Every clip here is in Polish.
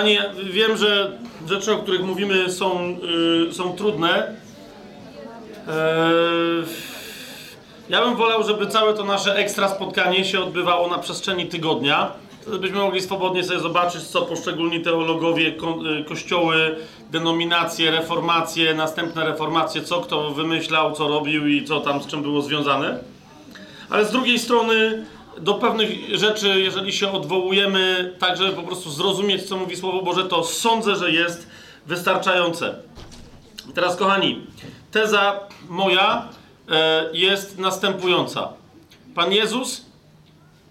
Panie, wiem, że rzeczy, o których mówimy, są, y, są trudne. Eee, ja bym wolał, żeby całe to nasze ekstra spotkanie się odbywało na przestrzeni tygodnia. Wtedy byśmy mogli swobodnie sobie zobaczyć, co poszczególni teologowie, ko y, kościoły, denominacje, reformacje, następne reformacje, co kto wymyślał, co robił i co tam z czym było związane. Ale z drugiej strony do pewnych rzeczy, jeżeli się odwołujemy, tak żeby po prostu zrozumieć, co mówi Słowo Boże, to sądzę, że jest wystarczające. Teraz, kochani, teza moja e, jest następująca. Pan Jezus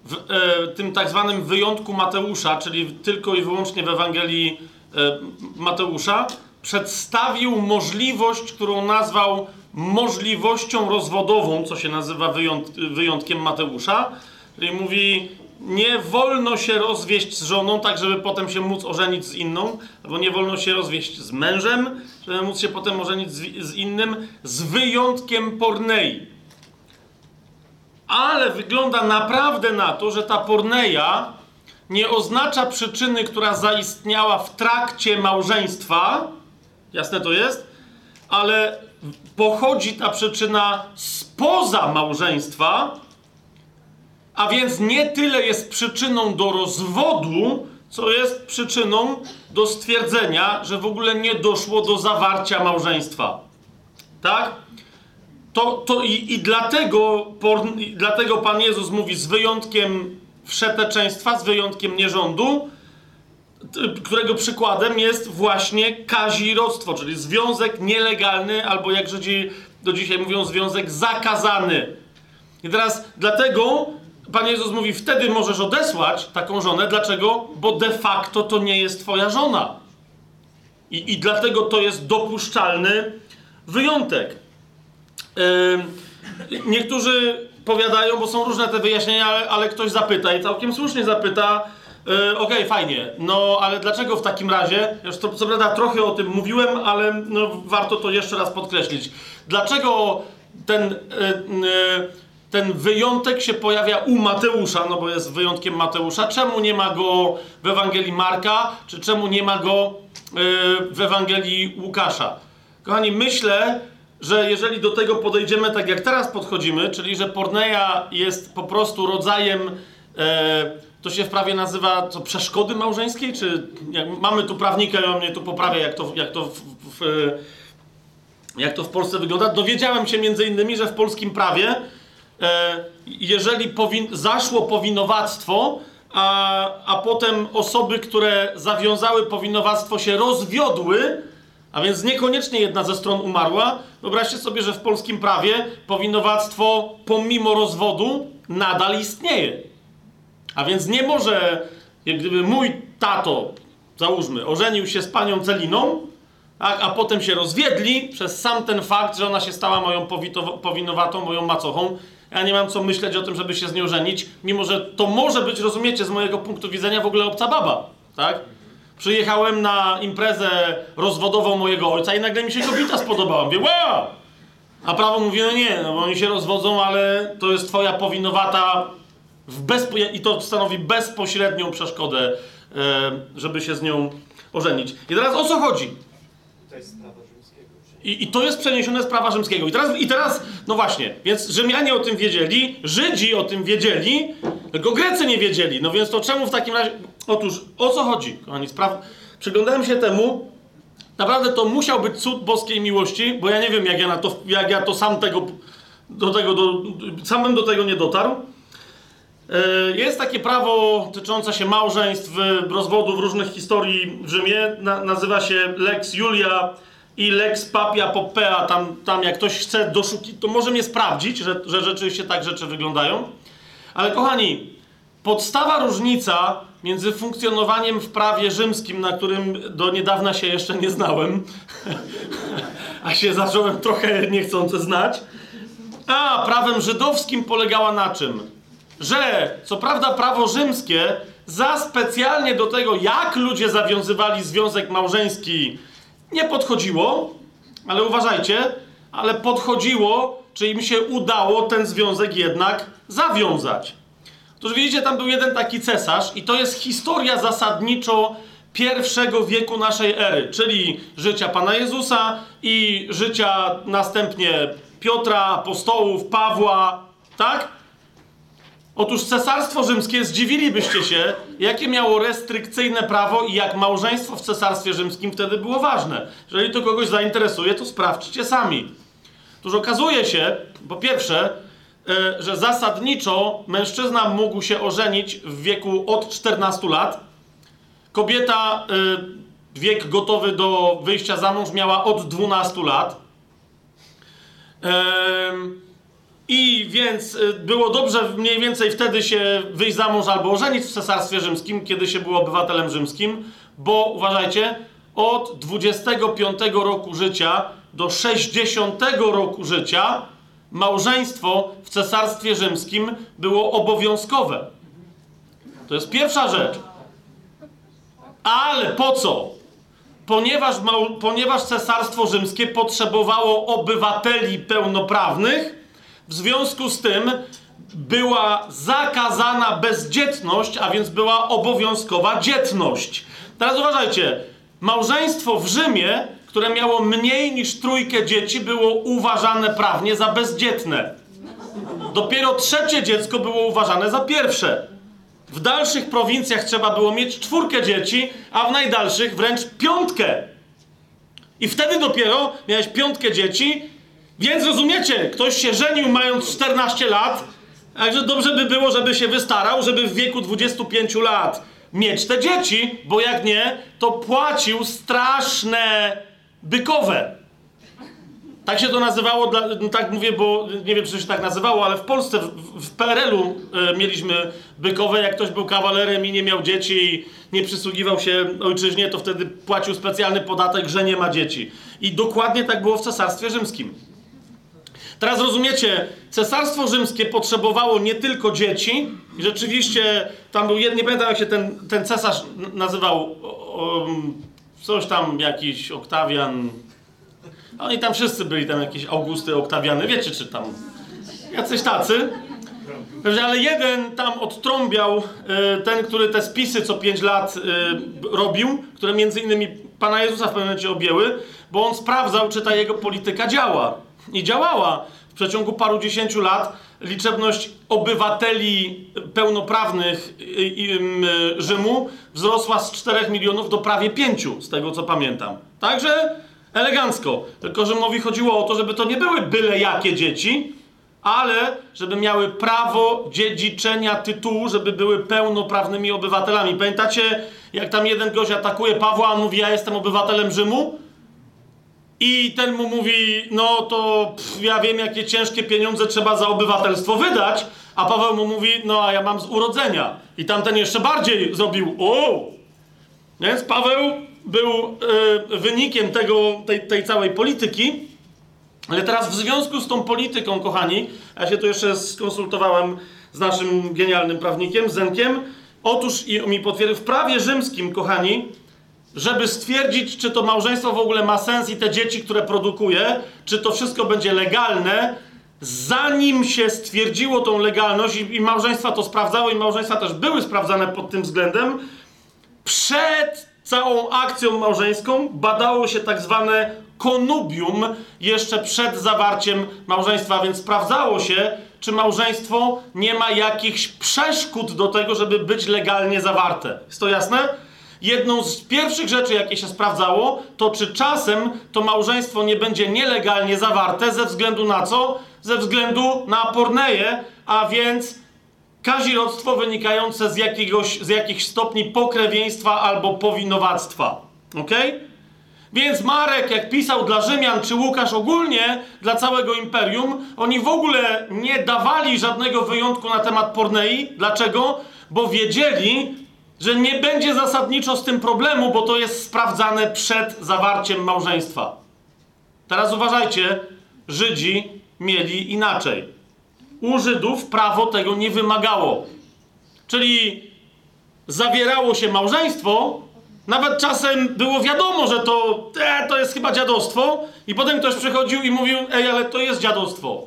w e, tym tak zwanym wyjątku Mateusza, czyli tylko i wyłącznie w Ewangelii e, Mateusza, przedstawił możliwość, którą nazwał możliwością rozwodową, co się nazywa wyjąt, wyjątkiem Mateusza, Czyli mówi, nie wolno się rozwieść z żoną, tak żeby potem się móc ożenić z inną, albo nie wolno się rozwieść z mężem, żeby móc się potem ożenić z, z innym, z wyjątkiem pornei. Ale wygląda naprawdę na to, że ta porneia nie oznacza przyczyny, która zaistniała w trakcie małżeństwa, jasne to jest, ale pochodzi ta przyczyna spoza małżeństwa, a więc nie tyle jest przyczyną do rozwodu, co jest przyczyną do stwierdzenia, że w ogóle nie doszło do zawarcia małżeństwa. Tak? To, to i, i dlatego, por, dlatego Pan Jezus mówi z wyjątkiem wszeteczeństwa, z wyjątkiem nierządu, którego przykładem jest właśnie kazirodztwo, czyli związek nielegalny, albo jak Żydzi do dzisiaj mówią, związek zakazany. I teraz dlatego Pan Jezus mówi, wtedy możesz odesłać taką żonę. Dlaczego? Bo de facto to nie jest twoja żona. I, i dlatego to jest dopuszczalny wyjątek. Yy, niektórzy powiadają, bo są różne te wyjaśnienia, ale, ale ktoś zapyta i całkiem słusznie zapyta, yy, okej, okay, fajnie, no ale dlaczego w takim razie, już to, co prawda trochę o tym mówiłem, ale no, warto to jeszcze raz podkreślić. Dlaczego ten... Yy, ten wyjątek się pojawia u Mateusza, no bo jest wyjątkiem Mateusza. Czemu nie ma go w Ewangelii Marka, czy czemu nie ma go yy, w Ewangelii Łukasza? Kochani, myślę, że jeżeli do tego podejdziemy tak jak teraz podchodzimy, czyli że porneia jest po prostu rodzajem, yy, to się w prawie nazywa co, przeszkody małżeńskiej, czy mamy tu prawnika i on mnie tu poprawia, jak to, jak to w, w, jak to w Polsce wygląda. Dowiedziałem się między innymi, że w polskim prawie E, jeżeli powin zaszło powinowactwo, a, a potem osoby, które zawiązały powinowactwo, się rozwiodły, a więc niekoniecznie jedna ze stron umarła, wyobraźcie sobie, że w polskim prawie powinowactwo pomimo rozwodu nadal istnieje. A więc nie może, jak gdyby mój tato, załóżmy, ożenił się z panią Celiną, tak, a potem się rozwiedli przez sam ten fakt, że ona się stała moją powinowatą, moją macochą, ja nie mam co myśleć o tym, żeby się z nią żenić, mimo że to może być, rozumiecie, z mojego punktu widzenia w ogóle obca baba, tak? Przyjechałem na imprezę rozwodową mojego ojca i nagle mi się kobieta spodobała. Mówię, wow! A prawo mówi, no nie, no bo oni się rozwodzą, ale to jest twoja powinowata w bezpo... i to stanowi bezpośrednią przeszkodę, e, żeby się z nią ożenić. I teraz o co chodzi? I, I, to jest przeniesione z prawa rzymskiego. I teraz, I teraz, no właśnie, więc Rzymianie o tym wiedzieli, Żydzi o tym wiedzieli, tylko Grecy nie wiedzieli. No więc to czemu w takim razie. Otóż, o co chodzi, kochani? Spraw... Przyglądałem się temu. Naprawdę to musiał być cud boskiej miłości, bo ja nie wiem, jak ja, na to, jak ja to sam tego. Do tego do, sam bym do tego nie dotarł. E, jest takie prawo tyczące się małżeństw, rozwodów, różnych historii w Rzymie. Na, nazywa się Lex Julia i Lex Papia Popea, tam, tam jak ktoś chce doszukiwać, to może mnie sprawdzić, że, że rzeczywiście tak rzeczy wyglądają. Ale kochani, podstawa różnica między funkcjonowaniem w prawie rzymskim, na którym do niedawna się jeszcze nie znałem, a się zacząłem trochę niechcący znać, a prawem żydowskim polegała na czym? Że, co prawda, prawo rzymskie za specjalnie do tego, jak ludzie zawiązywali związek małżeński nie podchodziło, ale uważajcie, ale podchodziło, czy im się udało ten związek jednak zawiązać. Otóż widzicie, tam był jeden taki cesarz, i to jest historia zasadniczo pierwszego wieku naszej ery, czyli życia Pana Jezusa i życia następnie Piotra, apostołów, Pawła, tak? Otóż Cesarstwo Rzymskie, zdziwilibyście się, jakie miało restrykcyjne prawo i jak małżeństwo w Cesarstwie Rzymskim wtedy było ważne. Jeżeli to kogoś zainteresuje, to sprawdźcie sami. Otóż okazuje się, po pierwsze, e, że zasadniczo mężczyzna mógł się ożenić w wieku od 14 lat. Kobieta e, wiek gotowy do wyjścia za mąż miała od 12 lat. I więc y, było dobrze mniej więcej wtedy się wyjść za mąż albo ożenić w Cesarstwie Rzymskim, kiedy się było obywatelem rzymskim, bo uważajcie, od 25 roku życia do 60 roku życia małżeństwo w Cesarstwie Rzymskim było obowiązkowe. To jest pierwsza rzecz. Ale po co? Ponieważ, ponieważ Cesarstwo Rzymskie potrzebowało obywateli pełnoprawnych, w związku z tym była zakazana bezdzietność, a więc była obowiązkowa dzietność. Teraz uważajcie, małżeństwo w Rzymie, które miało mniej niż trójkę dzieci, było uważane prawnie za bezdzietne. Dopiero trzecie dziecko było uważane za pierwsze. W dalszych prowincjach trzeba było mieć czwórkę dzieci, a w najdalszych wręcz piątkę. I wtedy dopiero miałeś piątkę dzieci więc rozumiecie, ktoś się żenił mając 14 lat, także dobrze by było, żeby się wystarał, żeby w wieku 25 lat mieć te dzieci, bo jak nie, to płacił straszne bykowe. Tak się to nazywało, dla, no tak mówię, bo nie wiem, czy się tak nazywało, ale w Polsce, w, w PRL-u e, mieliśmy bykowe. Jak ktoś był kawalerem i nie miał dzieci i nie przysługiwał się ojczyźnie, to wtedy płacił specjalny podatek, że nie ma dzieci. I dokładnie tak było w Cesarstwie Rzymskim. Teraz rozumiecie, cesarstwo rzymskie potrzebowało nie tylko dzieci, rzeczywiście tam był nie pamiętam jak się ten, ten cesarz nazywał, coś tam jakiś Oktawian, oni tam wszyscy byli tam jakieś Augusty, Oktawiany, wiecie czy tam jacyś tacy. Ale jeden tam odtrąbiał y, ten, który te spisy co pięć lat y, robił, które między innymi Pana Jezusa w pewnym momencie objęły, bo on sprawdzał, czy ta jego polityka działa. I działała. W przeciągu paru dziesięciu lat liczebność obywateli pełnoprawnych Rzymu wzrosła z 4 milionów do prawie 5, z tego co pamiętam. Także elegancko. Tylko Rzymowi chodziło o to, żeby to nie były byle jakie dzieci, ale żeby miały prawo dziedziczenia tytułu, żeby były pełnoprawnymi obywatelami. Pamiętacie, jak tam jeden gość atakuje Pawła, a mówi, ja jestem obywatelem Rzymu? I ten mu mówi, no to pff, ja wiem, jakie ciężkie pieniądze trzeba za obywatelstwo wydać, a Paweł mu mówi, no a ja mam z urodzenia. I tamten jeszcze bardziej zrobił, o! Więc Paweł był y, wynikiem tego, tej, tej całej polityki, ale teraz w związku z tą polityką, kochani, ja się tu jeszcze skonsultowałem z naszym genialnym prawnikiem, Zenkiem, otóż i mi potwierdził, w prawie rzymskim, kochani, żeby stwierdzić, czy to małżeństwo w ogóle ma sens i te dzieci, które produkuje, czy to wszystko będzie legalne, zanim się stwierdziło tą legalność i, i małżeństwa to sprawdzały i małżeństwa też były sprawdzane pod tym względem, przed całą akcją małżeńską badało się tak zwane konubium jeszcze przed zawarciem małżeństwa, więc sprawdzało się, czy małżeństwo nie ma jakichś przeszkód do tego, żeby być legalnie zawarte. Jest to jasne? Jedną z pierwszych rzeczy, jakie się sprawdzało, to czy czasem to małżeństwo nie będzie nielegalnie zawarte ze względu na co? Ze względu na porneję, a więc kazirodztwo wynikające z, jakiegoś, z jakichś stopni pokrewieństwa albo powinowactwa. Ok? Więc Marek, jak pisał dla Rzymian, czy Łukasz ogólnie dla całego imperium, oni w ogóle nie dawali żadnego wyjątku na temat pornei. Dlaczego? Bo wiedzieli, że nie będzie zasadniczo z tym problemu, bo to jest sprawdzane przed zawarciem małżeństwa. Teraz uważajcie, Żydzi mieli inaczej. U Żydów prawo tego nie wymagało. Czyli zawierało się małżeństwo, nawet czasem było wiadomo, że to, e, to jest chyba dziadostwo, i potem ktoś przychodził i mówił, ej, ale to jest dziadostwo.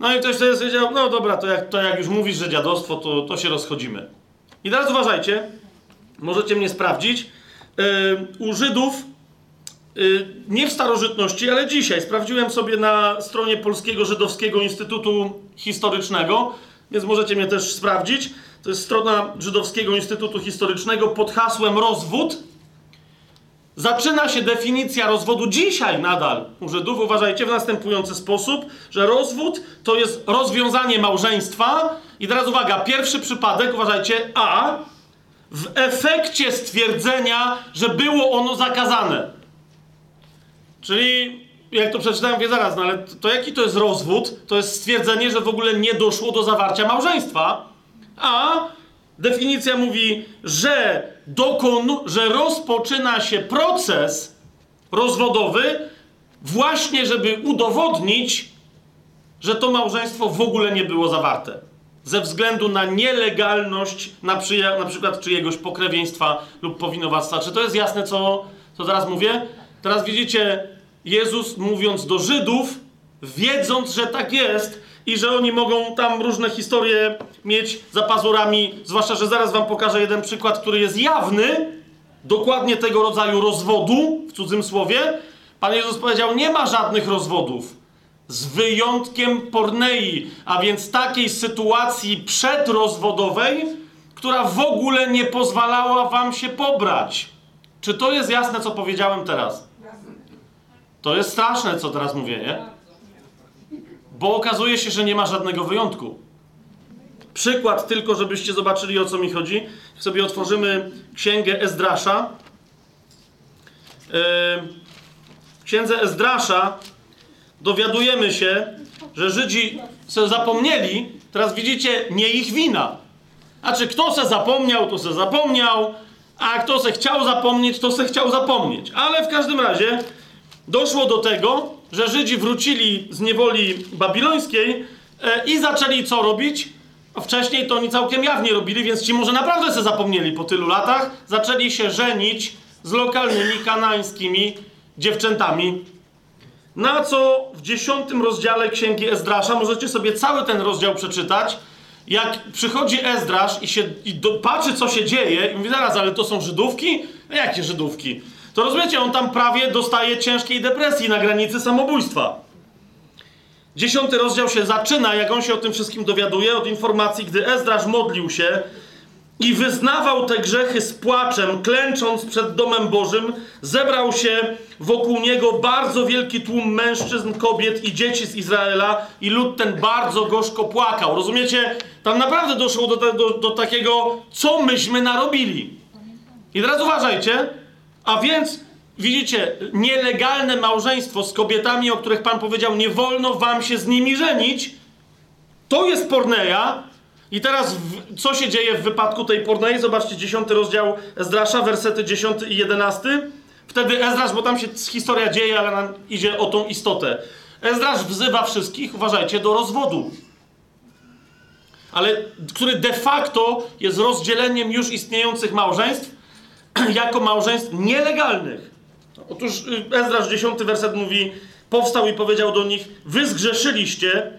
No i ktoś sobie powiedział, no dobra, to jak, to jak już mówisz, że dziadostwo, to, to się rozchodzimy. I teraz uważajcie, możecie mnie sprawdzić. u Żydów, y, nie w starożytności, ale dzisiaj. Sprawdziłem sobie na stronie Polskiego Żydowskiego Instytutu Historycznego, więc możecie mnie też sprawdzić. To jest strona Żydowskiego Instytutu Historycznego pod hasłem rozwód. Zaczyna się definicja rozwodu dzisiaj nadal u uważajcie, w następujący sposób, że rozwód to jest rozwiązanie małżeństwa. I teraz uwaga, pierwszy przypadek, uważajcie, A, w efekcie stwierdzenia, że było ono zakazane. Czyli, jak to przeczytałem, wie zaraz, no ale to jaki to jest rozwód? To jest stwierdzenie, że w ogóle nie doszło do zawarcia małżeństwa. A definicja mówi, że, dokon, że rozpoczyna się proces rozwodowy właśnie, żeby udowodnić, że to małżeństwo w ogóle nie było zawarte ze względu na nielegalność na, przyja- na przykład czyjegoś pokrewieństwa lub powinowactwa. Czy to jest jasne, co, co teraz mówię? Teraz widzicie, Jezus mówiąc do Żydów, wiedząc, że tak jest i że oni mogą tam różne historie mieć za pazurami, zwłaszcza, że zaraz wam pokażę jeden przykład, który jest jawny, dokładnie tego rodzaju rozwodu, w cudzym słowie. Pan Jezus powiedział, nie ma żadnych rozwodów z wyjątkiem pornei, a więc takiej sytuacji przedrozwodowej, która w ogóle nie pozwalała wam się pobrać. Czy to jest jasne, co powiedziałem teraz? To jest straszne, co teraz mówię, nie? Bo okazuje się, że nie ma żadnego wyjątku. Przykład tylko, żebyście zobaczyli, o co mi chodzi. Sobie otworzymy księgę Ezdrasza. W księdze Ezdrasza dowiadujemy się, że Żydzi se zapomnieli, teraz widzicie, nie ich wina. Znaczy, kto se zapomniał, to se zapomniał, a kto se chciał zapomnieć, to se chciał zapomnieć. Ale w każdym razie doszło do tego, że Żydzi wrócili z niewoli babilońskiej e, i zaczęli co robić? A wcześniej to oni całkiem jawnie robili, więc ci może naprawdę se zapomnieli po tylu latach. Zaczęli się żenić z lokalnymi kanańskimi dziewczętami, na co w dziesiątym rozdziale Księgi Ezdrasza, możecie sobie cały ten rozdział przeczytać, jak przychodzi Ezdrasz i, się, i do, patrzy, co się dzieje, i mówi, zaraz, ale to są Żydówki? Jakie Żydówki? To rozumiecie, on tam prawie dostaje ciężkiej depresji na granicy samobójstwa. Dziesiąty rozdział się zaczyna, jak on się o tym wszystkim dowiaduje, od informacji, gdy Ezdrasz modlił się i wyznawał te grzechy z płaczem, klęcząc przed domem Bożym, zebrał się wokół niego bardzo wielki tłum mężczyzn, kobiet i dzieci z Izraela i lud ten bardzo gorzko płakał. Rozumiecie? Tam naprawdę doszło do, do, do takiego, co myśmy narobili. I teraz uważajcie, a więc widzicie, nielegalne małżeństwo z kobietami, o których Pan powiedział, nie wolno wam się z nimi żenić, to jest porneia, i teraz w, co się dzieje w wypadku tej pornei? Zobaczcie, 10 rozdział Ezdrasza, wersety 10 i 11. Wtedy Ezdrasz, bo tam się historia dzieje, ale nam idzie o tą istotę. Ezdrasz wzywa wszystkich, uważajcie, do rozwodu. Ale który de facto jest rozdzieleniem już istniejących małżeństw jako małżeństw nielegalnych. Otóż y, Ezdrasz 10 werset mówi, powstał i powiedział do nich, wy zgrzeszyliście,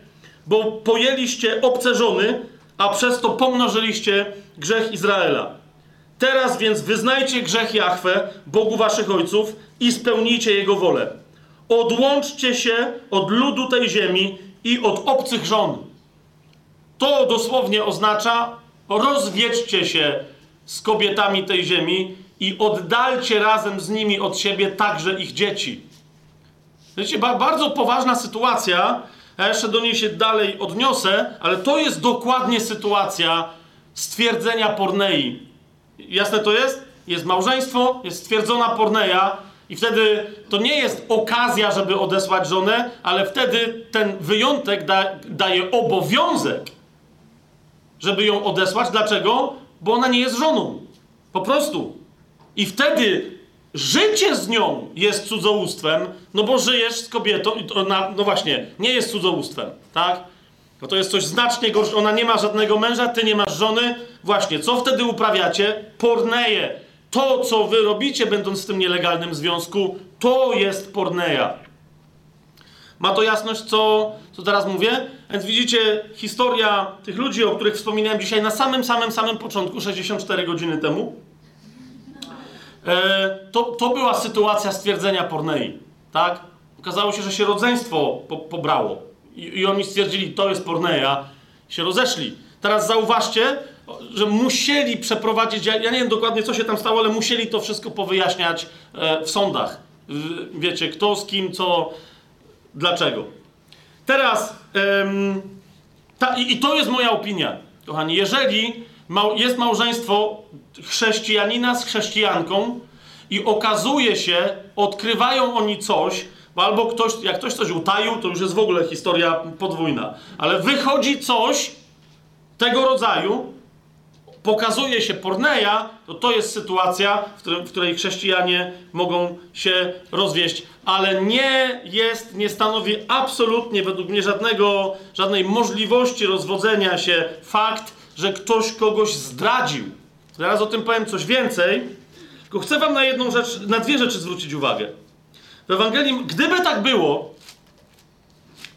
bo pojęliście obce żony, a przez to pomnożyliście grzech Izraela. Teraz więc wyznajcie grzech Jahwe, Bogu waszych ojców, i spełnijcie jego wolę. Odłączcie się od ludu tej ziemi i od obcych żon. To dosłownie oznacza rozwiedźcie się z kobietami tej ziemi i oddalcie razem z nimi od siebie także ich dzieci. Wiecie, bardzo poważna sytuacja, ja jeszcze do niej się dalej odniosę, ale to jest dokładnie sytuacja stwierdzenia pornei. Jasne to jest? Jest małżeństwo, jest stwierdzona porneia i wtedy to nie jest okazja, żeby odesłać żonę, ale wtedy ten wyjątek da, daje obowiązek, żeby ją odesłać. Dlaczego? Bo ona nie jest żoną. Po prostu. I wtedy Życie z nią jest cudzołóstwem, no bo żyjesz z kobietą, no właśnie, nie jest cudzołóstwem, tak? No to jest coś znacznie gorszego. Ona nie ma żadnego męża, ty nie masz żony. Właśnie, co wtedy uprawiacie? Porneje. To, co wy robicie, będąc w tym nielegalnym związku, to jest porneja. Ma to jasność, co, co teraz mówię? Więc widzicie, historia tych ludzi, o których wspominałem dzisiaj na samym, samym, samym początku, 64 godziny temu, to, to była sytuacja stwierdzenia pornei, tak? Okazało się, że się rodzeństwo po, pobrało. I, I oni stwierdzili, to jest porneia, się rozeszli. Teraz zauważcie, że musieli przeprowadzić, ja, ja nie wiem dokładnie co się tam stało, ale musieli to wszystko powyjaśniać e, w sądach. Wiecie, kto z kim, co, dlaczego. Teraz, em, ta, i, i to jest moja opinia, kochani. Jeżeli mał, jest małżeństwo chrześcijanina z chrześcijanką i okazuje się, odkrywają oni coś, bo albo ktoś, jak ktoś coś utaił, to już jest w ogóle historia podwójna, ale wychodzi coś tego rodzaju, pokazuje się porneia, to to jest sytuacja, w, którym, w której chrześcijanie mogą się rozwieść, ale nie jest, nie stanowi absolutnie według mnie żadnego, żadnej możliwości rozwodzenia się fakt, że ktoś kogoś zdradził. Zaraz o tym powiem coś więcej, tylko chcę wam na jedną rzecz, na dwie rzeczy zwrócić uwagę. W Ewangelii, gdyby tak było,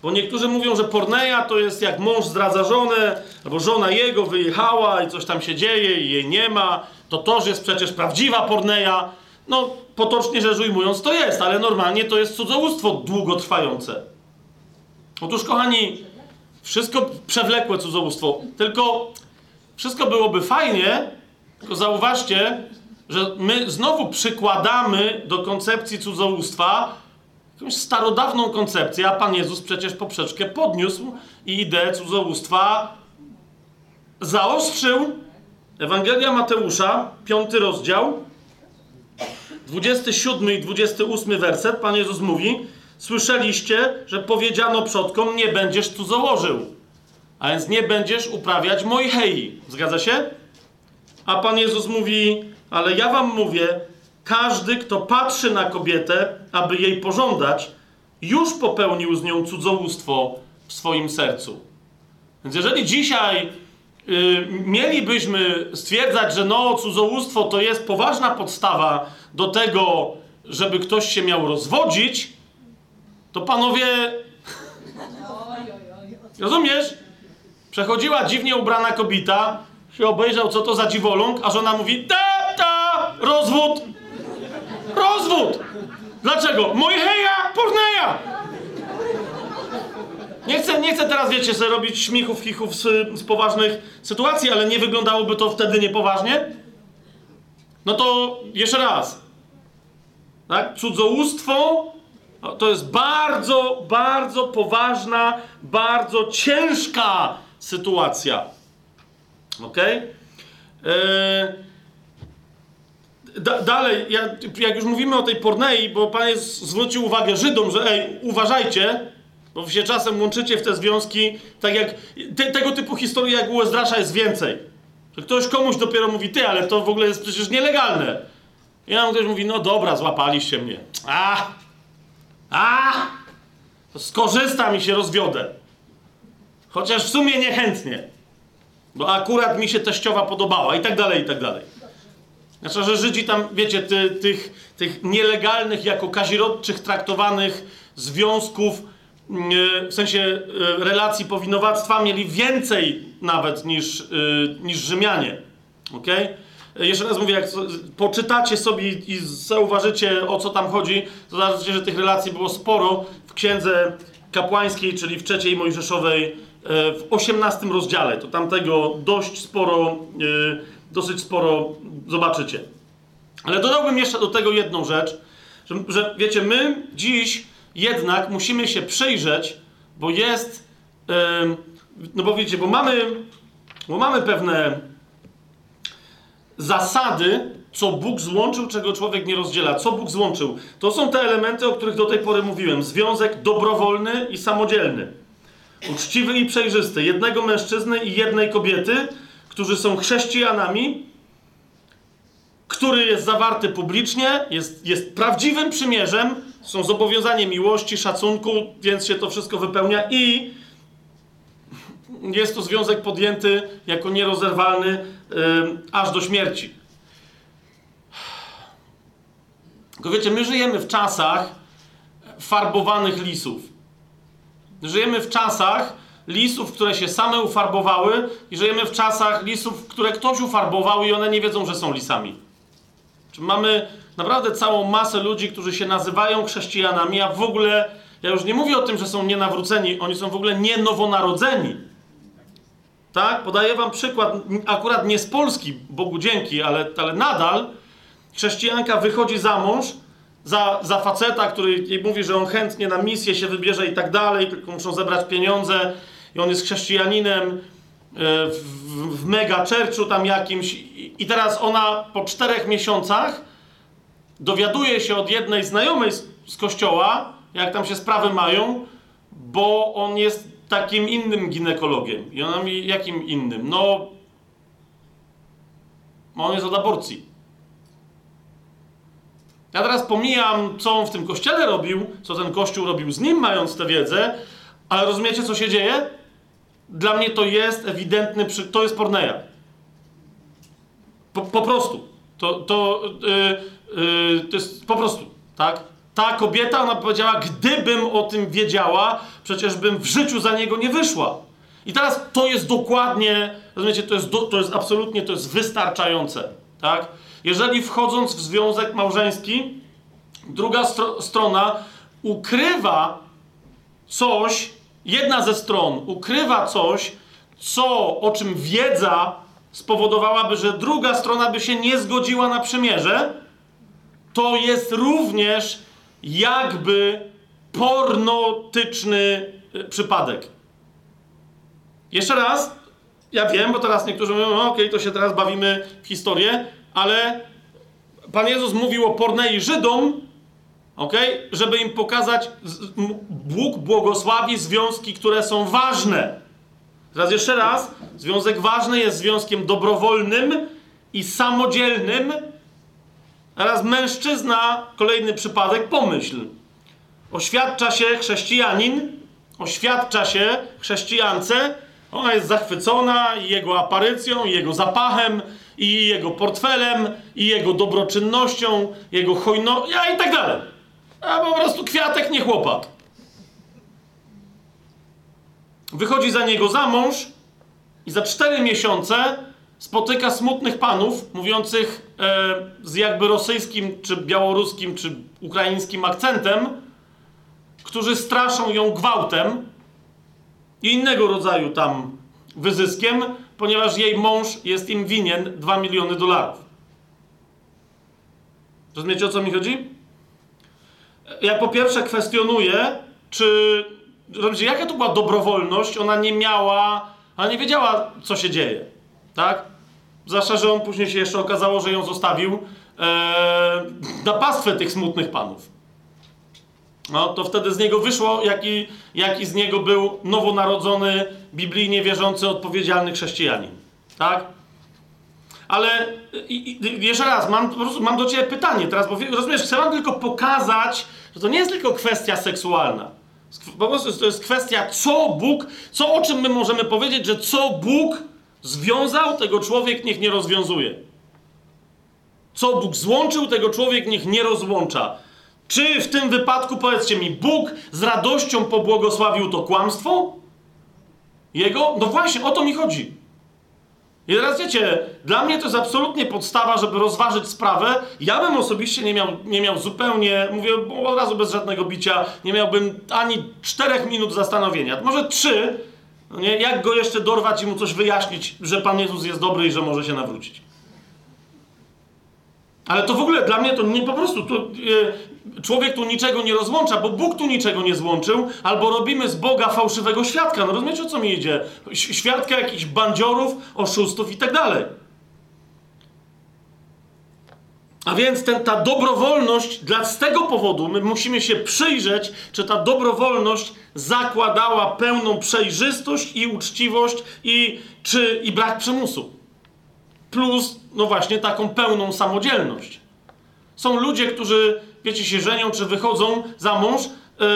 bo niektórzy mówią, że porneia to jest jak mąż zdradza żonę, albo żona jego wyjechała i coś tam się dzieje i jej nie ma, to to jest przecież prawdziwa porneia. No, potocznie rzecz ujmując, to jest, ale normalnie to jest cudzołóstwo długotrwające. Otóż, kochani, wszystko przewlekłe cudzołóstwo, tylko wszystko byłoby fajnie, tylko zauważcie, że my znowu przykładamy do koncepcji cudzołóstwa jakąś starodawną koncepcję, a Pan Jezus przecież poprzeczkę podniósł i ideę cudzołóstwa zaostrzył. Ewangelia Mateusza, piąty rozdział, 27 i 28 werset, Pan Jezus mówi, słyszeliście, że powiedziano przodkom, nie będziesz cudzołożył, a więc nie będziesz uprawiać moihei. Zgadza się? A Pan Jezus mówi, ale ja wam mówię, każdy, kto patrzy na kobietę, aby jej pożądać, już popełnił z nią cudzołóstwo w swoim sercu. Więc jeżeli dzisiaj yy, mielibyśmy stwierdzać, że no, cudzołóstwo to jest poważna podstawa do tego, żeby ktoś się miał rozwodzić, to panowie. Rozumiesz? Przechodziła dziwnie ubrana kobieta, się obejrzał, co to za dziwoląg, a żona mówi: Ta, ta, rozwód! Rozwód! Dlaczego? Mojheja, porneja! Nie chcę, nie chcę teraz, wiecie, sobie robić śmichów, chichów z, z poważnych sytuacji, ale nie wyglądałoby to wtedy niepoważnie? No to jeszcze raz. Tak? Cudzołóstwo to jest bardzo, bardzo poważna, bardzo ciężka sytuacja. Ok? Yy, Da, dalej, ja, jak już mówimy o tej pornei, bo Pan zwrócił uwagę Żydom, że ej, uważajcie, bo się czasem łączycie w te związki, tak jak te, tego typu historii jak u Ezdrasza jest więcej. Że ktoś komuś dopiero mówi, ty, ale to w ogóle jest przecież nielegalne. I nam ktoś mówi, no dobra, złapaliście mnie. A, a, skorzystam i się rozwiodę. Chociaż w sumie niechętnie. Bo akurat mi się teściowa podobała i tak dalej, i tak dalej. Znaczy, że Żydzi tam, wiecie, ty, tych, tych nielegalnych, jako kazirodczych traktowanych związków, mm, w sensie e, relacji powinowactwa, mieli więcej nawet niż, e, niż Rzymianie. ok? Jeszcze raz mówię, jak poczytacie sobie i zauważycie, o co tam chodzi, to zobaczycie, że tych relacji było sporo w księdze kapłańskiej, czyli w trzeciej Mojżeszowej, e, w 18 rozdziale. To tamtego dość sporo dosyć sporo zobaczycie. Ale dodałbym jeszcze do tego jedną rzecz, że, że wiecie, my dziś jednak musimy się przyjrzeć, bo jest, no bo wiecie, bo mamy, bo mamy pewne zasady, co Bóg złączył, czego człowiek nie rozdziela. Co Bóg złączył? To są te elementy, o których do tej pory mówiłem. Związek dobrowolny i samodzielny. Uczciwy i przejrzysty. Jednego mężczyzny i jednej kobiety, którzy są chrześcijanami, który jest zawarty publicznie, jest, jest prawdziwym przymierzem, są zobowiązanie miłości, szacunku, więc się to wszystko wypełnia i jest to związek podjęty jako nierozerwalny yy, aż do śmierci. Tylko wiecie, my żyjemy w czasach farbowanych lisów. Żyjemy w czasach, lisów, które się same ufarbowały i żyjemy w czasach lisów, które ktoś ufarbował i one nie wiedzą, że są lisami. Mamy naprawdę całą masę ludzi, którzy się nazywają chrześcijanami, a w ogóle, ja już nie mówię o tym, że są nienawróceni, oni są w ogóle nie nowonarodzeni. Tak? Podaję wam przykład, akurat nie z Polski, Bogu dzięki, ale, ale nadal chrześcijanka wychodzi za mąż, za, za faceta, który jej mówi, że on chętnie na misję się wybierze i tak dalej, tylko muszą zebrać pieniądze i on jest chrześcijaninem e, w, w mega churchu tam jakimś i teraz ona po czterech miesiącach dowiaduje się od jednej znajomej z, z kościoła, jak tam się sprawy mają, bo on jest takim innym ginekologiem. I ona mi, jakim innym? No, on jest od aborcji. Ja teraz pomijam, co on w tym kościele robił, co ten kościół robił z nim, mając tę wiedzę, ale rozumiecie, co się dzieje? Dla mnie to jest ewidentny, przy... to jest porneia. Po, po prostu. To, to, yy, yy, to jest po prostu, tak? Ta kobieta, ona powiedziała, gdybym o tym wiedziała, przecież bym w życiu za niego nie wyszła. I teraz to jest dokładnie, rozumiecie, to jest, do, to jest absolutnie, to jest wystarczające, tak? Jeżeli wchodząc w związek małżeński, druga stro strona ukrywa coś, jedna ze stron ukrywa coś, co, o czym wiedza spowodowałaby, że druga strona by się nie zgodziła na przymierze, to jest również jakby pornotyczny y, przypadek. Jeszcze raz, ja wiem, bo teraz niektórzy mówią, no okej, okay, to się teraz bawimy w historię, ale Pan Jezus mówił o pornei Żydom, ok, żeby im pokazać, Bóg błogosławi związki, które są ważne. Teraz jeszcze raz, związek ważny jest związkiem dobrowolnym i samodzielnym. Teraz mężczyzna, kolejny przypadek, pomyśl. Oświadcza się chrześcijanin, oświadcza się chrześcijance, ona jest zachwycona jego aparycją, jego zapachem, i jego portfelem, i jego dobroczynnością, jego hojno... Ja i tak dalej. A po prostu kwiatek, nie chłopak. Wychodzi za niego za mąż i za cztery miesiące spotyka smutnych panów mówiących e, z jakby rosyjskim, czy białoruskim, czy ukraińskim akcentem, którzy straszą ją gwałtem i innego rodzaju tam wyzyskiem, ponieważ jej mąż jest im winien 2 miliony dolarów. Rozumiecie o co mi chodzi? Ja po pierwsze kwestionuję, czy. Rozumiecie, jaka to była dobrowolność? Ona nie miała. Ona nie wiedziała, co się dzieje. Tak? Zwłaszcza, że on później się jeszcze okazało, że ją zostawił e, na pastwę tych smutnych panów. No, to wtedy z niego wyszło, jaki, jaki z niego był nowonarodzony, biblijnie wierzący, odpowiedzialny chrześcijanin. Tak? Ale i, i, jeszcze raz, mam, mam do Ciebie pytanie teraz, bo rozumiesz, chcę Wam tylko pokazać, że to nie jest tylko kwestia seksualna. Po prostu to jest kwestia, co Bóg, co o czym my możemy powiedzieć, że co Bóg związał, tego człowiek niech nie rozwiązuje. Co Bóg złączył, tego człowiek niech nie rozłącza. Czy w tym wypadku, powiedzcie mi, Bóg z radością pobłogosławił to kłamstwo? Jego? No właśnie, o to mi chodzi. I teraz wiecie, dla mnie to jest absolutnie podstawa, żeby rozważyć sprawę. Ja bym osobiście nie miał, nie miał zupełnie, mówię od razu bez żadnego bicia, nie miałbym ani czterech minut zastanowienia. Może trzy, no nie? jak go jeszcze dorwać i mu coś wyjaśnić, że Pan Jezus jest dobry i że może się nawrócić. Ale to w ogóle dla mnie to nie po prostu. To, e, człowiek tu niczego nie rozłącza, bo Bóg tu niczego nie złączył, albo robimy z Boga fałszywego świadka. No rozumiecie o co mi idzie? Świadka jakichś bandziorów, oszustów i tak dalej. A więc ten, ta dobrowolność, dla, z tego powodu my musimy się przyjrzeć, czy ta dobrowolność zakładała pełną przejrzystość i uczciwość i, czy, i brak przymusu plus, no właśnie, taką pełną samodzielność. Są ludzie, którzy, wiecie, się żenią czy wychodzą za mąż, yy,